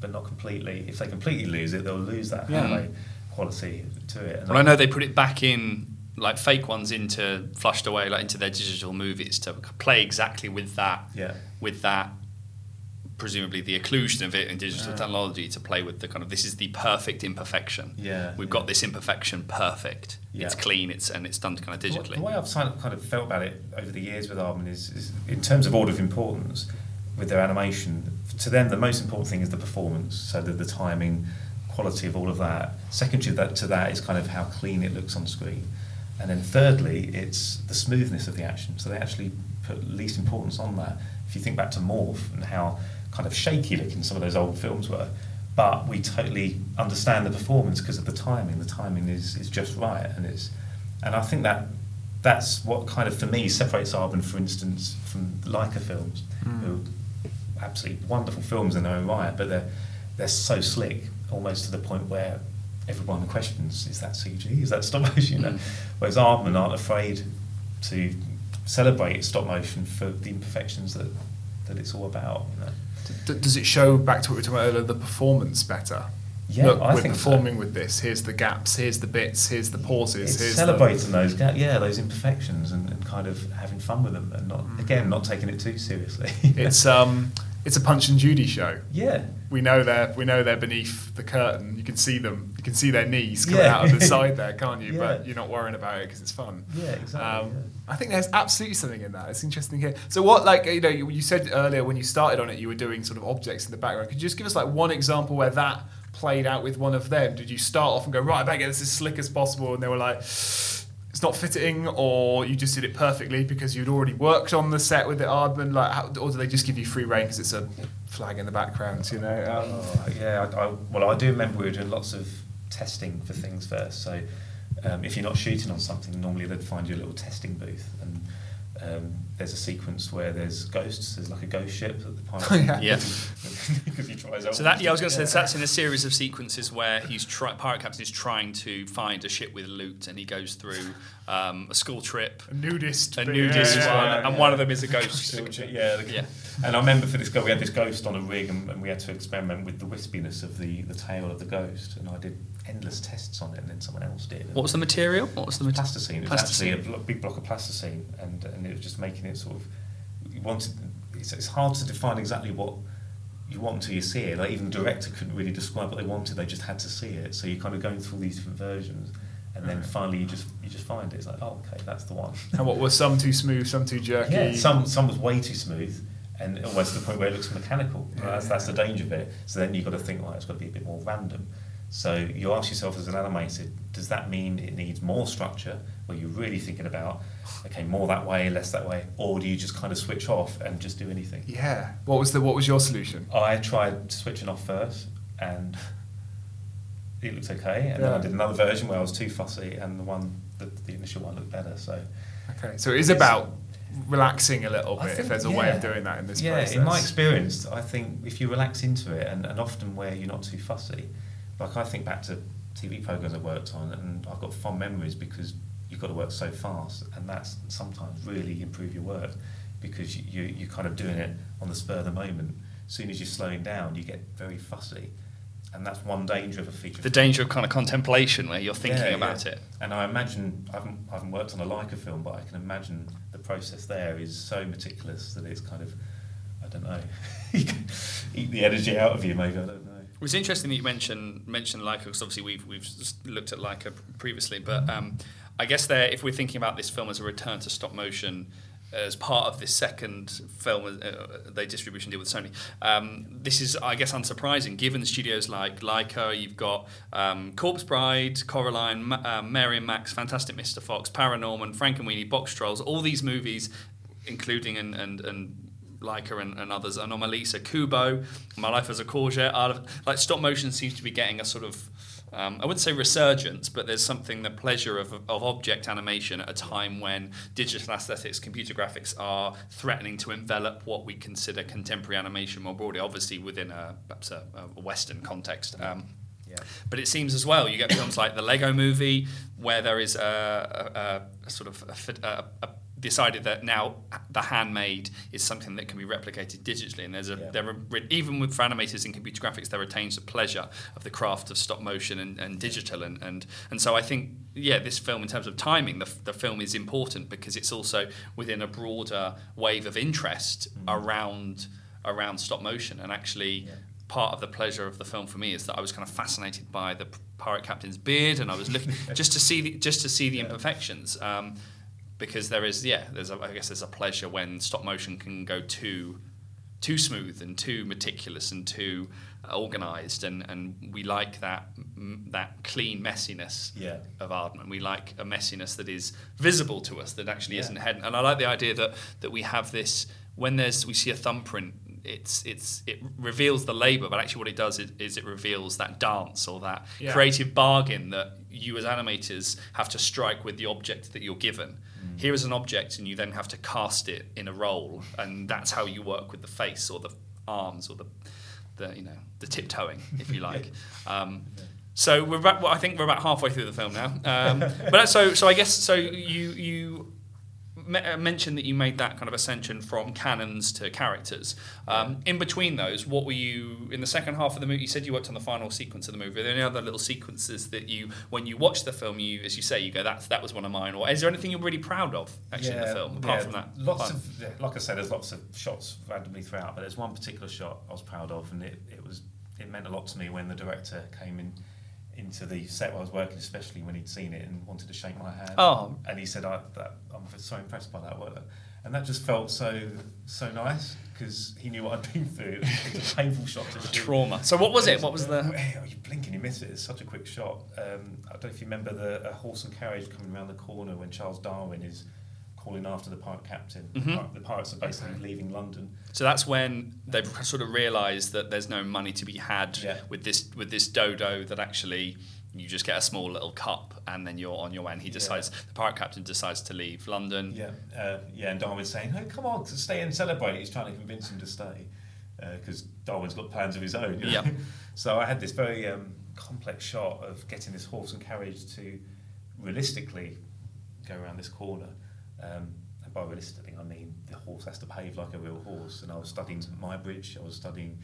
but not completely. If they completely lose it, they'll lose that Yeah. quality to it. And Well, I know they put it back in like fake ones into flushed away like into their digital movies to play exactly with that Yeah. with that presumably the occlusion of it in digital technology to play with the kind of this is the perfect imperfection Yeah, we've yeah. got this imperfection perfect Yeah. it's clean it's and it's done kind of digitally The way I've kind of felt about it over the years with Aardman is, is, in terms of order of importance, with their animation, to them the most important thing is the performance, so the, the timing, quality of all of that. Second to that, to that is kind of how clean it looks on screen. And then thirdly, it's the smoothness of the action. So they actually put least importance on that. If you think back to Morph and how kind of shaky looking some of those old films were, but we totally understand the performance because of the timing. The timing is, is just right, and it's and I think that that's what kind of for me separates Aardman, for instance, from the Laika films, hmm. who are absolutely wonderful films in their own right, but they're they're so slick, almost to the point where everyone questions: is that CG? Is that stop motion? You know? Hmm. Whereas Aardman aren't afraid to celebrate stop motion for the imperfections that that it's all about. You know? D- does it show back to what we were talking about earlier, the performance better? Yeah, Look, I we're think so. performing with this. Here's the gaps. Here's the bits. Here's the pauses. It's here's celebrating those, ga- yeah, those imperfections and, and kind of having fun with them, and not Mm. again not taking it too seriously. It's um, it's a Punch and Judy show. yeah, We know they're we know they're beneath the curtain. You can see them. You can see their knees coming Yeah. out of the side there, can't you? Yeah. But you're not worrying about it because it's fun. Yeah, exactly, yeah. I think there's absolutely something in that. It's interesting here. So what, like you know, you, you said earlier when you started on it, you were doing sort of objects in the background. Could you just give us like one example where that played out with one of them? Did you start off and go right, I better get this as slick as possible, and they were like. It's not fitting, or you just did it perfectly because you'd already worked on the set with the Aardman, like, how, or do they just give you free reign because it's a flag in the background, you know? Um, Oh, yeah. I, I, well, I do remember we were doing lots of testing for things first. So um, if you're not shooting on something, normally they'd find you a little testing booth, and um, there's a sequence where there's ghosts. There's like a ghost ship that the pilot. Yeah. Yeah. because he tries out. So that yeah, I was going to say so that's in a series of sequences where he's try, pirate captain is trying to find a ship with loot, and he goes through um, a school trip, a nudist, a nudist yeah, one, yeah, and one of them is a ghost. Yeah, the- Yeah. And I remember for this guy, we had this ghost on a rig, and, and we had to experiment with the wispiness of the, the tail of the ghost. And I did endless tests on it, and then someone else did. What was the material? What was the material? plasticine. It was Plasticine. actually a big block of plasticine, and and it was just making it sort of. You wanted. It's, it's hard to define exactly what you want until you see it. Like even the director couldn't really describe what they wanted. They just had to see it. So you're kind of going through all these different versions, and then mm. finally you just you just find it. It's like, oh, okay, that's the one. And what were some too smooth, some too jerky? Yeah, some some was way too smooth, and almost to the point where it looks mechanical. Yeah. That's, that's the danger of it. So then you've got to think, well, it's got to be a bit more random. So you ask yourself as an animator, does that mean it needs more structure, where you're really thinking about, okay, more that way, less that way, or do you just kind of switch off and just do anything? Yeah. What was the what was your solution? I tried switching off first, and it looked okay, and then I did another version where I was too fussy, and the one, the, the initial one looked better. So. Okay, so it is about relaxing a little I bit. If there's a way of doing that in this yeah, process. in my experience, I think if you relax into it, and, and often where you're not too fussy, like I think back to TV programs I worked on, and I've got fond memories because you've got to work so fast, and that's sometimes really improve your work because you, you you're kind of doing it on the spur of the moment. As soon as you're slowing down, you get very fussy, and that's one danger of a feature. The danger of kind of contemplation where you're thinking Yeah, about yeah. it. And I imagine, I haven't, I haven't worked on a Laika film, but I can imagine the process there is so meticulous that it's kind of, I don't know, eat the energy out of you, maybe, I don't know. It was interesting that you mentioned mentioned Laika because obviously we've we've looked at Laika previously, but um, I guess there, if we're thinking about this film as a return to stop motion as part of this second film uh, they distribution deal with Sony, um, this is I guess unsurprising given the studios like Laika. You've got um, Corpse Bride, Coraline, Ma- um, Mary and Max, Fantastic Mr. Fox, Paranorman, Frankenweenie, Box Trolls, all these movies, including and and and Laika and, and others, Anomalisa, Kubo, My Life as a Courgette, like stop motion seems to be getting a sort of, um, I wouldn't say resurgence, but there's something, the pleasure of, of object animation at a time when digital aesthetics, computer graphics are threatening to envelop what we consider contemporary animation more broadly, obviously within a, perhaps a, a Western context. Um, Yeah. but it seems as well, you get films like the Lego Movie, where there is a, a, a, a sort of a, fit- a, a decided that now the handmade is something that can be replicated digitally, and there's a Yeah. there are even with for animators in computer graphics, there retains the pleasure of the craft of stop motion and, and digital, and, and and so I think yeah, this film in terms of timing, the, the film is important because it's also within a broader wave of interest around around stop motion, and actually part of the pleasure of the film for me is that I was kind of fascinated by the pirate captain's beard, and I was looking just to see the, just to see the imperfections. Um, because there is, yeah, there's a, I guess there's a pleasure when stop motion can go too too smooth and too meticulous and too organized, and, and we like that that clean messiness Yeah. of Aardman. We like a messiness that is visible to us, that actually Yeah. isn't hidden. And I like the idea that that we have this when there's we see a thumbprint it's it's it reveals the labour, but actually what it does is, is it reveals that dance or that Yeah. creative bargain that you as animators have to strike with the object that you're given. Here is an object, and you then have to cast it in a role, and that's how you work with the face or the arms or the, the you know the tiptoeing, if you like. Um, so we're about, well, I think we're about halfway through the film now. Um, but so so I guess so you you me- uh, mentioned that you made that kind of ascension from cannons to characters. Um, in between those, what were you in the second half of the movie? You said you worked on the final sequence of the movie. Are there any other little sequences that you, when you watch the film, you, as you say, you go, "That's that was one of mine." Or is there anything you're really proud of actually in the film apart yeah, from that? Lots fun? of, yeah, like I said, there's lots of shots randomly throughout, but there's one particular shot I was proud of, and it, it was it meant a lot to me when the director came in into the set where I was working, especially when he'd seen it and wanted to shake my hand. Oh. and he said, I, that, "I'm so impressed by that work," and that just felt so so nice because he knew what I'd been through. It was a painful shot to shoot. trauma. So what was it? What was the? Oh, you blink and you miss it. It's such a quick shot. Um, I don't know if you remember the a horse and carriage coming around the corner when Charles Darwin is calling after the pirate captain. Mhm. The pirates are basically leaving London. So that's when they've sort of realised that there's no money to be had Yeah. with this with this dodo. That actually you just get a small little cup and then you're on your way. And he decides the pirate captain decides to leave London. Yeah, uh, yeah. And Darwin's saying, "Oh, come on, stay and celebrate." He's trying to convince him to stay because Darwin's got plans of his own. you know? Yeah. so I had this very um, complex shot of getting this horse and carriage to realistically go around this corner. Um, and by realistically, I mean the horse has to behave like a real horse. And I was studying Muybridge. I was studying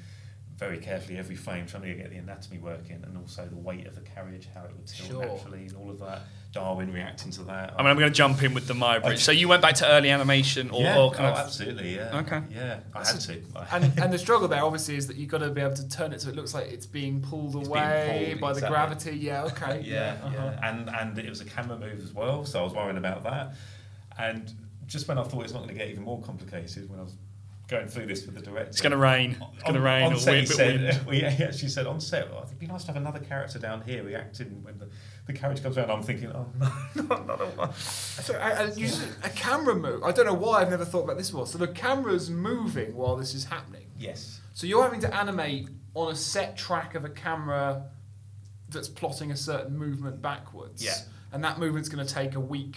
very carefully every frame, trying to get the anatomy working, and also the weight of the carriage, how it would tilt Sure. naturally, and all of that. Darwin reacting to that. I mean, I'm going to jump in with the Muybridge. So you went back to early animation, or, yeah, or kind oh, of absolutely, yeah. Okay. Yeah, I had to. and, and the struggle there obviously is that you've got to be able to turn it so it looks like it's being pulled It's being away pulled, by the gravity. Yeah, okay. yeah, uh-huh. yeah. And and it was a camera move as well, so I was worrying about that. And just when I thought it's not going to get even more complicated, when I was going through this with the director, it's going to rain. It's going to rain. On or set, he wind, said, wind. well, yeah, he actually said on set, well, it'd be nice to have another character down here reacting when the, the carriage comes around. I'm thinking, oh no, not another one. So I, I, you, a camera move. I don't know why I've never thought about this before. So the camera's moving while this is happening. Yes. So you're having to animate on a set track of a camera that's plotting a certain movement backwards. Yeah. And that movement's going to take a week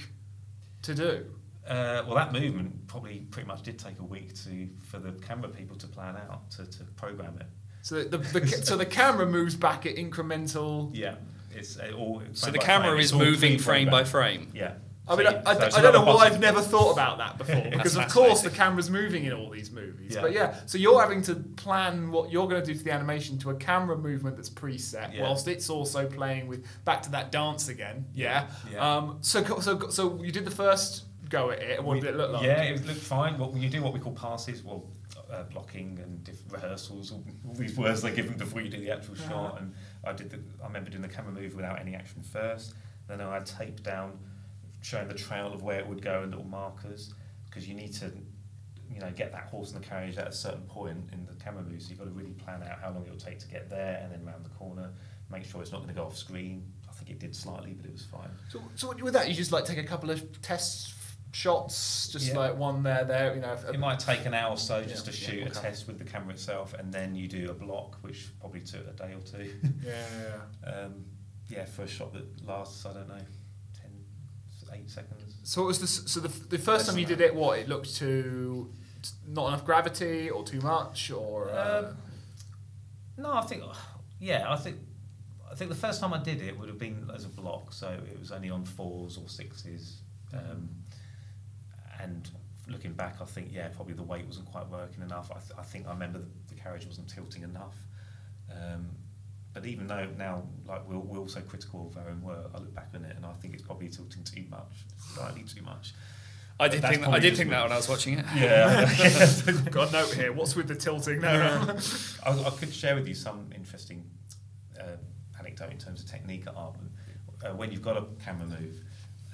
to do. Uh, well, that movement probably pretty much did take a week to for the camera people to plan out to, to program it. So the, the, ca- so the camera moves back at incremental. Yeah, it's uh, all. So the by camera frame. is It's moving frame by frame. Yeah. I mean, I, I, so I don't know why I've never thought about that before because of course the camera's moving in all these movies. Yeah. But yeah, so you're having to plan what you're going to do to the animation to a camera movement that's preset, Yeah. whilst it's also playing with back to that dance again. Yeah. Yeah. Um, so so so you did the first go at it. What We- did it look like? Yeah, it looked fine. Well, you do what we call passes, well, uh, blocking and diff- rehearsals, all, all these words they give them before you do the actual Uh-huh. shot. And I did. The, I remember doing the camera move without any action first. Then I had tape down, showing the trail of where it would go and little markers, because you need to, you know, get that horse in the carriage at a certain point in the camera move. So you've got to really plan out how long it'll take to get there and then round the corner. Make sure it's not going to go off screen. I think it did slightly, but it was fine. So, so with that, you just like take a couple of test shots, just Yeah. like one there, there. You know, if- It might take an hour or so just Yeah, to yeah, shoot a test with the camera itself, and then you do a block, which probably took a day or two. yeah, yeah, yeah. um, yeah, for a shot that lasts, I don't know, 10, 8 seconds. So it was the so the, the first time you did it, what it looked to not enough gravity or too much or uh, Um, no, I think, yeah, I think. I think the first time I did it would have been as a block, so it was only on fours or sixes. Um, and looking back, I think yeah, probably the weight wasn't quite working enough. I, th- I think I remember the, the carriage wasn't tilting enough. Um, but even though now, like we're, we're also critical of our own work, I look back on it and I think it's probably tilting too much, slightly too much. I did think I did think that when I was watching it. Yeah, got a note here. What's with the tilting? No, no. I, I could share with you some interesting uh, anecdote in terms of technique at Aardman. Uh, when you've got a camera move,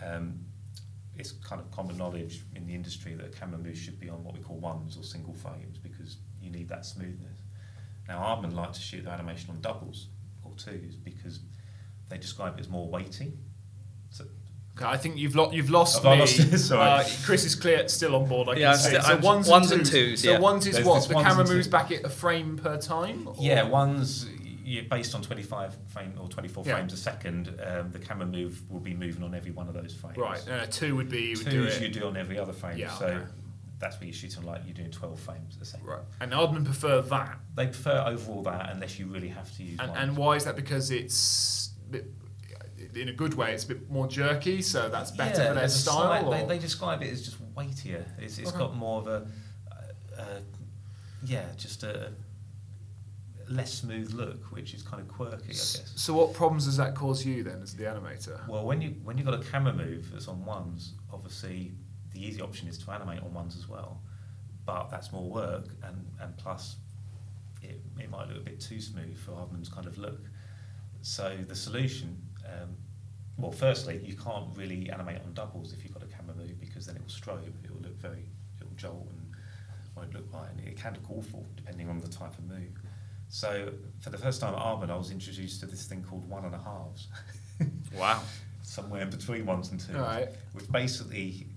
um, it's kind of common knowledge in the industry that a camera move should be on what we call ones or single frames because you need that smoothness. Now, Aardman like to shoot their animation on doubles or twos because they describe it as more weighty. So, Okay, I think you've, lo- you've lost Have me. I lost you? Sorry. Uh, Chris is clear, still on board. I Yeah, can I'm still- so I'm- ones, ones and and twos. twos, So yeah. ones is There's- what there's the camera moves back at a frame per time. or- Yeah, one's yeah, based on 25 frame or 24 Yeah. frames a second. Um, the camera move will be moving on every one of those frames. Right. Uh, two would be you would Two do is it. you do on every other frame. Yeah, so okay. That's what you're shooting like you're doing 12 frames a second. Right. And Aardman prefer that. They prefer overall that unless you really have to use And, one. and why is that? Because it's bit, in a good way. It's a bit more jerky, so that's better for their style. slight- they, they describe it as just weightier. It's, it's Okay. got more of a, uh, uh, yeah, just a less smooth look, which is kind of quirky, I guess. so what problems does that cause you then, as the animator? Well, when you when you've got a camera move that's on ones, obviously the easy option is to animate on ones as well, but that's more work, and and plus it, it might look a bit too smooth for Aardman's kind of look. So the solution, um, well, firstly, you can't really animate on doubles if you've got a camera move because then it will strobe, it will look very, it will jolt and won't look right, and it can look awful depending on the type of move. So for the first time at Aardman, I was introduced to this thing called one and a halves. Wow. somewhere in between ones and twos, Right. which basically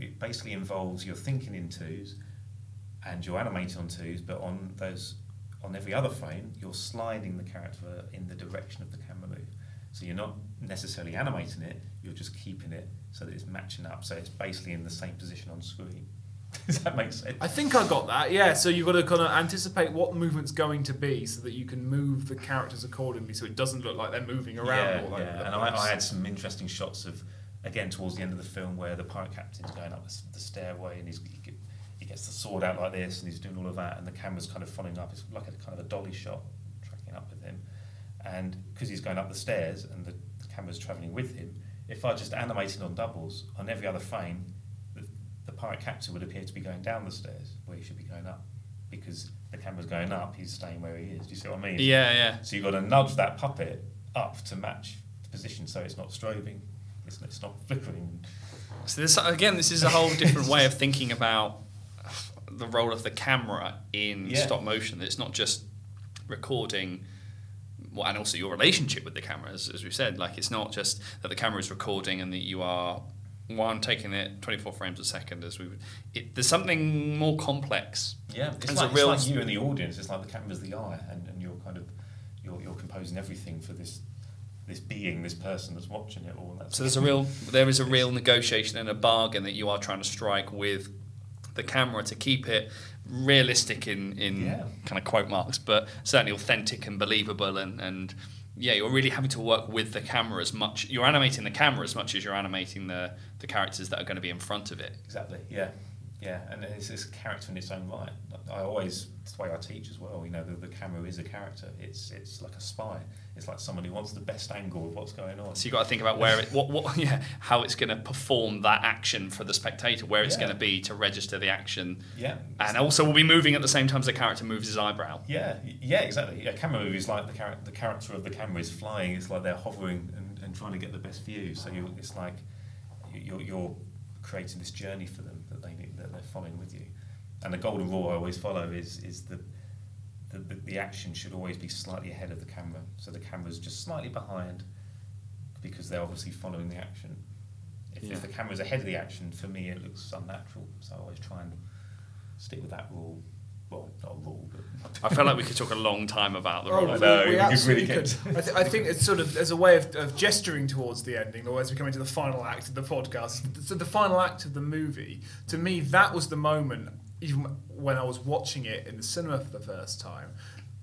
it basically involves you're thinking in twos and you're animating on twos, but on those on every other frame you're sliding the character in the direction of the camera move. So you're not necessarily animating it, you're just keeping it so that it's matching up. So it's basically in the same position on screen. Does that make sense? I think I got that. Yeah. So you've got to kind of anticipate what the movement's going to be, so that you can move the characters accordingly, so it doesn't look like they're moving around Yeah, all over yeah. and I. I had some interesting shots of, again, towards the end of the film where the pirate captain's going up the, the stairway and he's, he, he gets the sword out like this and he's doing all of that and the camera's kind of following up. It's like a kind of a dolly shot tracking up with him. And because he's going up the stairs and the, the camera's travelling with him, if I just animated on doubles, on every other frame, the, the pirate captain would appear to be going down the stairs where he should be going up. Because the camera's going up, he's staying where he is. Do you see what I mean? Yeah, yeah. So you've got to nudge that puppet up to match the position so it's not strobing, it's, it's not flickering. So this again, this is a whole different way of thinking about the role of the camera in Yeah. stop motion. That It's not just recording, well, and also your relationship with the camera, as, as we said. Like it's not just that the camera is recording and that you are one taking it 24 frames a second. As we, it, there's something more complex. Yeah, it's like, it's like you and the audience. It's like the camera's the eye, and, and you're kind of you're, you're composing everything for this this being, this person that's watching it all. That's So there's a real, there is a real negotiation and a bargain that you are trying to strike with the camera to keep it realistic in in Yeah. kind of quote marks, but certainly authentic and believable. And and yeah, you're really having to work with the camera as much. You're animating the camera as much as you're animating the the characters that are going to be in front of it. Exactly. Yeah. Yeah, and it's, this character in its own right. I always, it's the way I teach as well. You know, the, the camera is a character. It's it's like a spy. It's like someone who wants the best angle of what's going on. So you've got to think about where it, what, what, yeah, how it's going to perform that action for the spectator, where it's Yeah. going to be to register the action, Yeah. and also will be moving at the same time as the character moves his eyebrow. Yeah, yeah, exactly. A camera move is like the, char- the character of the camera is flying. It's like they're hovering and, and trying to get the best view. So you, it's like you're, you're creating this journey for them that they need, that they're following with you. And the golden rule I always follow is is the the, the the action should always be slightly ahead of the camera. So the camera's just slightly behind because they're obviously following the action. If, Yeah. if the camera's ahead of the action, for me it looks unnatural. So I always try and stick with that rule. Well, not a rule, but I felt like we could talk a long time about the Oh, role I of know, we, we we could absolutely really could. I, th- I think it's sort of as a way of, of gesturing towards the ending, or as we come into the final act of the podcast. So the final act of the movie, to me, that was the moment, even when I was watching it in the cinema for the first time.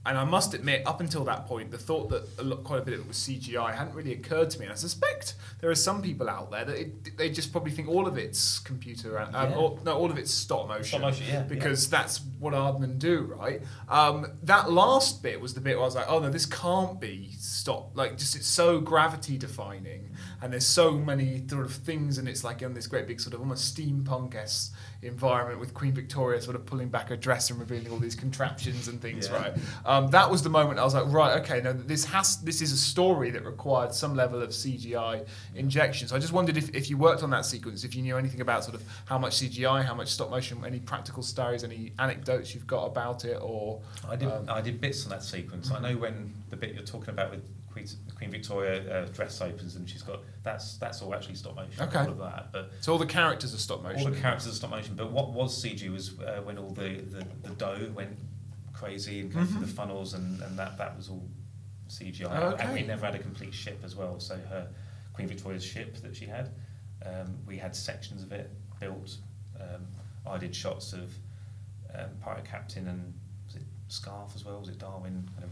And I must admit, up until that point, the thought that a lot, quite a bit of it was CGI hadn't really occurred to me. And I suspect there are some people out there that it, they just probably think all of it's computer, um, Yeah. or, no, all of it's stop motion. Stop motion, yeah, Because that's what Aardman do, right? Um, that last bit was the bit where I was like, oh no, this can't be stop. Like, just it's so gravity defining, and there's so many sort of things, and it's like in this great big sort of almost steampunk esque environment with Queen Victoria sort of pulling back her dress and revealing all these contraptions and things, Yeah. right? Um, that was the moment I was like, right, okay, now this has this is a story that required some level of CGI injection. So I just wondered if, if you worked on that sequence, if you knew anything about sort of how much CGI, how much stop motion, any practical stories, any anecdotes you've got about it, or I did, Um, I did bits on that sequence. I know when the bit you're talking about with Queen, Queen Victoria uh, dress opens and she's got that's that's all actually stop motion. Okay. All of that, but So all the characters are stop motion. all the characters are stop motion. But what was CG was uh, when all the, the, the dough went crazy and came through the funnels, and, and that that was all CGI. Mm-hmm. Oh, And we never had a complete ship as well. So her Queen Victoria's ship that she had, um, we had sections of it built. Um, I did shots of um, pirate captain and was it Scarf as well? Was it Darwin kind of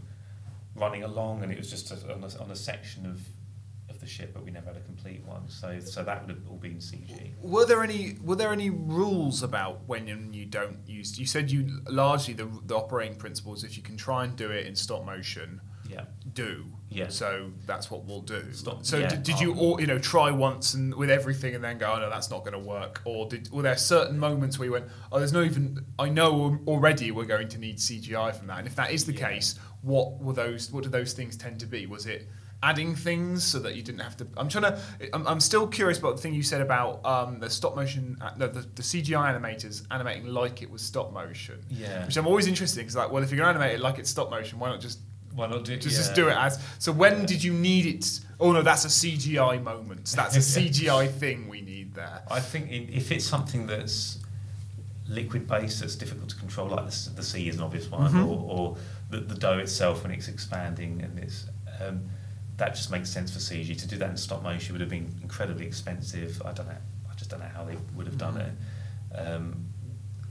running along, and it was just a, on, a, on a section of of the ship, but we never had a complete one. So so that would have all been CG. Were there any Were there any rules about when you don't use? You said you largely the, the operating principle is if you can try and do it in stop motion, Yeah. do. Yeah. So that's what we'll do. Stop- so yeah, did, did you um, all you know try once and with everything and then go oh no that's not going to work or did were there certain moments where you went oh there's no even I know already we're going to need CGI from that and if that is the Yeah. case what were those what do those things tend to be was it adding things so that you didn't have to I'm trying to I'm, I'm still curious about the thing you said about um, the stop motion uh, no, the, the CGI animators animating like it was stop motion Yeah. which I'm always interested in because like well if you're going to animate it like it's stop motion why not just Why not do just, yeah. just do it as. So when did you need it? Oh no, that's a CGI moment. That's a CGI thing we need there. I think in, if it's something that's liquid based that's difficult to control, like the, the sea is an obvious one, Mm-hmm. or, or the, the dough itself when it's expanding, and it's um, that just makes sense for CG. To do that in stop motion would have been incredibly expensive. I don't know. I just don't know how they would have done it. Um,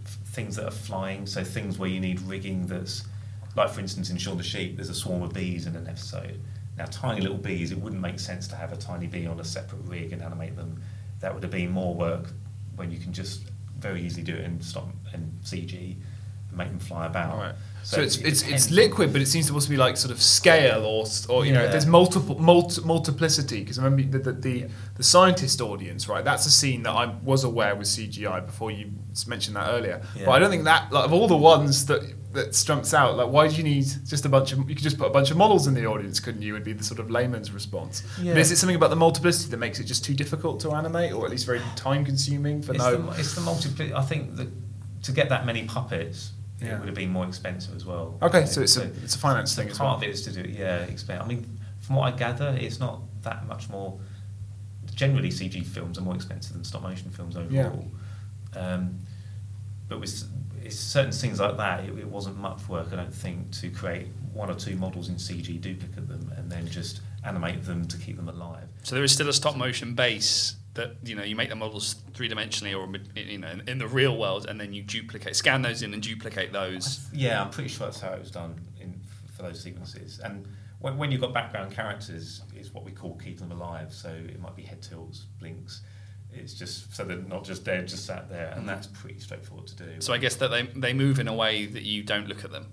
f- things that are flying, so things where you need rigging that's like for instance in Shaun the Sheep, there's a swarm of bees in an episode. Now tiny little bees, it wouldn't make sense to have a tiny bee on a separate rig and animate them. That would have been more work when you can just very easily do it in stop and CG make them fly about. Right. So, it's it it's it's liquid, but it seems to also be like sort of scale or or you know there's multiple multi, multiplicity because I remember the, the the the scientist audience right that's a scene that I was aware was CGI before you mentioned that earlier but I don't think that like of all the ones that that jumps out like why do you need just a bunch of you could just put a bunch of models in the audience couldn't you would be the sort of layman's response Yeah. but is it something about the multiplicity that makes it just too difficult to animate or at least very time consuming for It's no the, it's the multipli- I think that to get that many puppets, Yeah. it would have been more expensive as well. okay so it's a it's a finance So thing as part well of it is to do, yeah, expand. I mean, from what I gather, it's not that much more. Generally, CG films are more expensive than stop motion films overall. Um, but with it's certain things like that, it, it wasn't much work, I don't think, to create one or two models in CG, duplicate them, and then just animate them to keep them alive. So there is still a stop motion base that you know you make the models three dimensionally or you know in, in the real world, and then you duplicate, scan those in, and duplicate those. Yeah, I'm pretty sure that's how it was done in, for those sequences. And when, when you've got background characters, is what we call keeping them alive. So it might be head tilts, blinks. It's just so they're not just dead, just sat there, and mm. that's pretty straightforward to do. So I guess that they they move in a way that you don't look at them,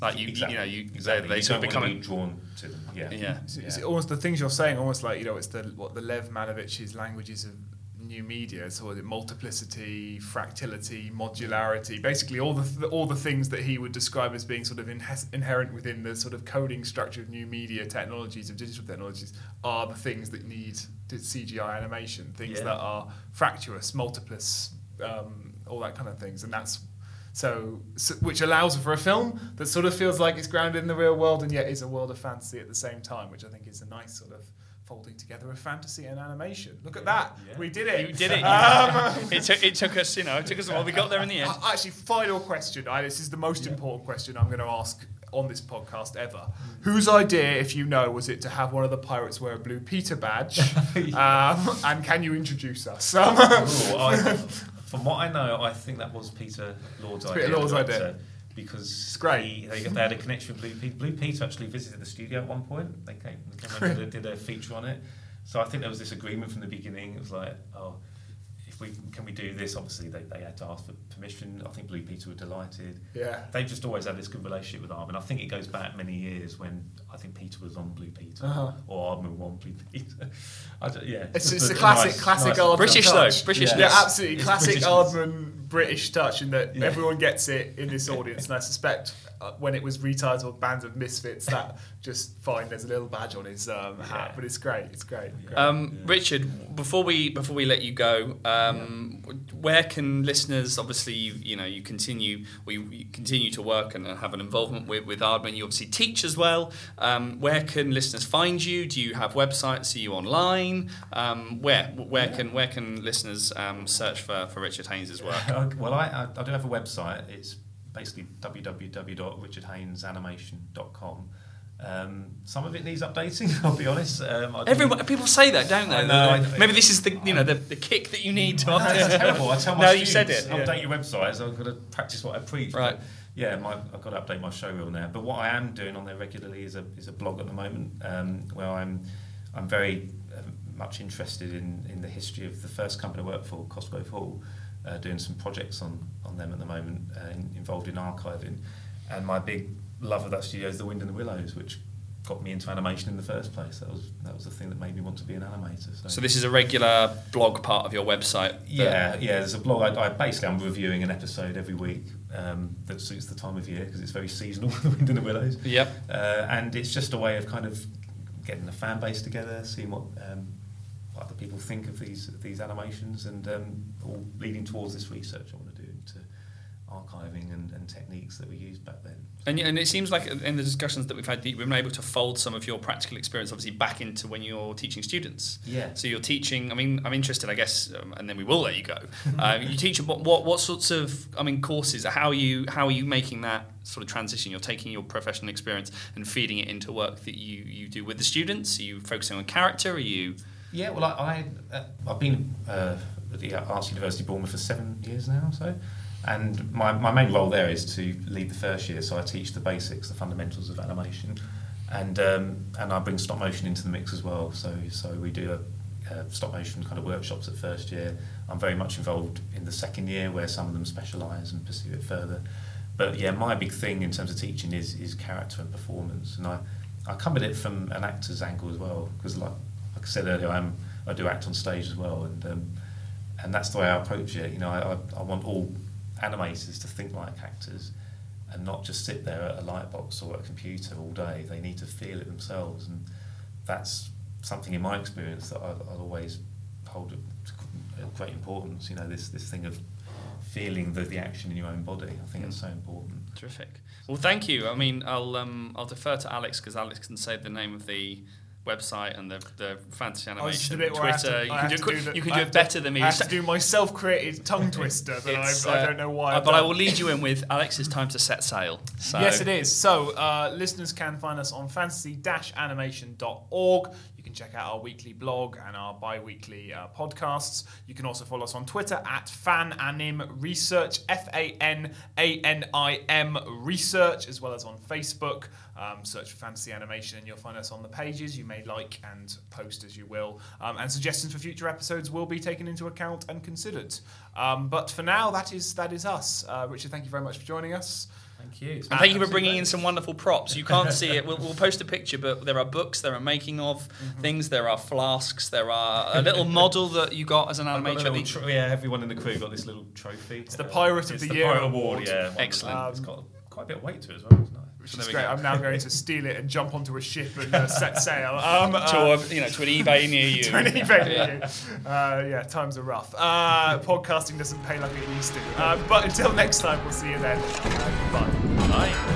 like you exactly, you know you exactly. they, they you sort of don't become to be drawn to them. Yeah, yeah. Is, is it almost the things you're saying, almost like you know, it's the what the Lev Manovich's languages of new media. So is it multiplicity, fractality, modularity, basically all the th- all the things that he would describe as being sort of inhe- inherent within the sort of coding structure of new media technologies of digital technologies are the things that need d- CGI animation, things Yeah. that are fractious, multiplice, um, all that kind of things, and that's. So, so, which allows for a film that sort of feels like it's grounded in the real world and yet is a world of fantasy at the same time, which I think is a nice sort of folding together of fantasy and animation. Look at that, Yeah. we did it. You did it. Um, it, took, it took us, you know, it took us a while. We got there in the end. actually, final question. I, this is the most important question I'm going to ask on this podcast ever. Whose idea, if you know, was it to have one of the pirates wear a blue Peter badge? um, and can you introduce us? Ooh, I, from what I know, I think that was Peter Lord's Peter idea. the Lord's idea. director, Because great. he- they, they had a connection with Blue Peter. Blue Peter actually visited the studio at one point. They came, they came over, did a feature on it. So I think there was this agreement from the beginning. It was like, oh, we can we do this? Obviously, they, they had to ask for permission. I think Blue Peter were delighted. yeah. They've just always had this good relationship with Aardman. I think it goes back many years when I think Peter was on Blue Peter Uh-huh. or Aardman was on Blue Peter. I don't, yeah, It's, it's a a classic, nice- classic nice- Aardman British touch. though, British. Yeah, Yes. absolutely. It's Classic Britishness. Aardman British touch in that everyone gets it in this audience, and I suspect uh, when it was retitled "Bands of Misfits," that just fine. There's a little badge on his um, hat, but it's great. It's great. great. Um, Richard, before we before we let you go, um, where can listeners? Obviously, you you know you continue or you, you continue to work and have an involvement with with Aardman. You obviously teach as well. Um, where can listeners find you? Do you have websites? Are you online? Um, where where can where can listeners um, search for, for Richard Haynes' work? well, I, I, I do have a website. It's basically www.richardhaynesanimation.com. Um, some of it needs updating. I'll be honest. Um, I Everyone, people say that, don't they? I know, I- Maybe this is the you know the, the kick that you need to it's terrible. I tell my No, students, you said it. yeah. update your websites. I've got to practice what I preach. Right. But yeah, my, I've got to update my show reel now. But what I am doing on there regularly is a is a blog at the moment um, where I'm I'm very um, much interested in, in the history of the first company I worked for, Cosgrove Hall, uh, doing some projects on, on them at the moment, uh, in, involved in archiving. And my big love of that studio is The Wind in the Willows, which got me into animation in the first place. That was that was the thing that made me want to be an animator. So this is a regular blog part of your website. Yeah, yeah. There's a blog. I, I basically I'm reviewing an episode every week um, that suits the time of year because it's very seasonal. the wind in the willows. Yep. Uh, and it's just a way of kind of getting a fan base together, seeing what um, what other people think of these these animations, and um, all leading towards this research I want to do into archiving and, and techniques that we used back then. And, and it seems like in the discussions that we've had, we've been able to fold some of your practical experience, obviously, back into when you're teaching students. Yeah. So you're teaching. I mean, I'm interested, I guess, um, and then we will let you go. uh, you teach what, what what sorts of I mean courses? How are you how are you making that sort of transition? You're taking your professional experience and feeding it into work that you you do with the students. Are you focusing on character? Are you Yeah, well, I, I uh, I've been uh, at the Arts University Bournemouth for seven years now, so, and my, my main role there is to lead the first year. So I teach the basics, the fundamentals of animation, and um, and I bring stop motion into the mix as well. So so we do a, uh stop motion kind of workshops at first year. I'm very much involved in the second year, where some of them specialise and pursue it further. But yeah, my big thing in terms of teaching is is character and performance, and I I come at it from an actor's angle as well, because like like I said earlier, I'm I do act on stage as well, and um, and that's the way I approach it. You know, I, I, I want all animators to think like actors, and not just sit there at a light box or a computer all day. They need to feel it themselves, and that's something in my experience that I, I'll always hold of great importance. You know, this this thing of feeling the, the action in your own body. I think it's so important. Terrific. Well, thank you. I mean, I'll um, I'll defer to Alex because Alex can say the name of the website and the, the fantasy Oh, this is the animation bit where I have Twitter. you can do, to it- do the- you can do it better than me. I have to do my self-created tongue twister that I've, I uh, don't know why. uh, but I will lead you in with Alex. It's time to set sail. So, Yes, it is. So, uh, listeners can find us on fantasy-animation.org. Can check out our weekly blog and our bi-weekly uh, podcasts. You can also follow us on Twitter at FanAnim Research, F-A-N-A-N-I-M Research, as well as on Facebook. Um, search for Fantasy Animation and you'll find us on the pages. You may like and post as you will. Um, and suggestions for future episodes will be taken into account and considered. Um, but for now, that is that is us. Uh, Richard, thank you very much for joining us. Thank you. And thank you for bringing in some wonderful props. You can't see it. We'll, we'll post a picture, but there are books, there are making of Mm-hmm. things, there are flasks, there are a little model that you got as an I've got a animator. tro- yeah, everyone in the crew got this little trophy. It's the Pirate of the Year award. Yeah, Excellent. It's got quite a bit of weight to it as well. It's nice. Which is great. I'm now going to steal it and jump onto a ship and uh, set sail. Um, uh, to, a, you know, to an eBay near you. to an eBay near you. Uh, yeah, times are rough. Uh, podcasting doesn't pay like it used to. Uh, but until next time, we'll see you then. Uh, goodbye. Bye.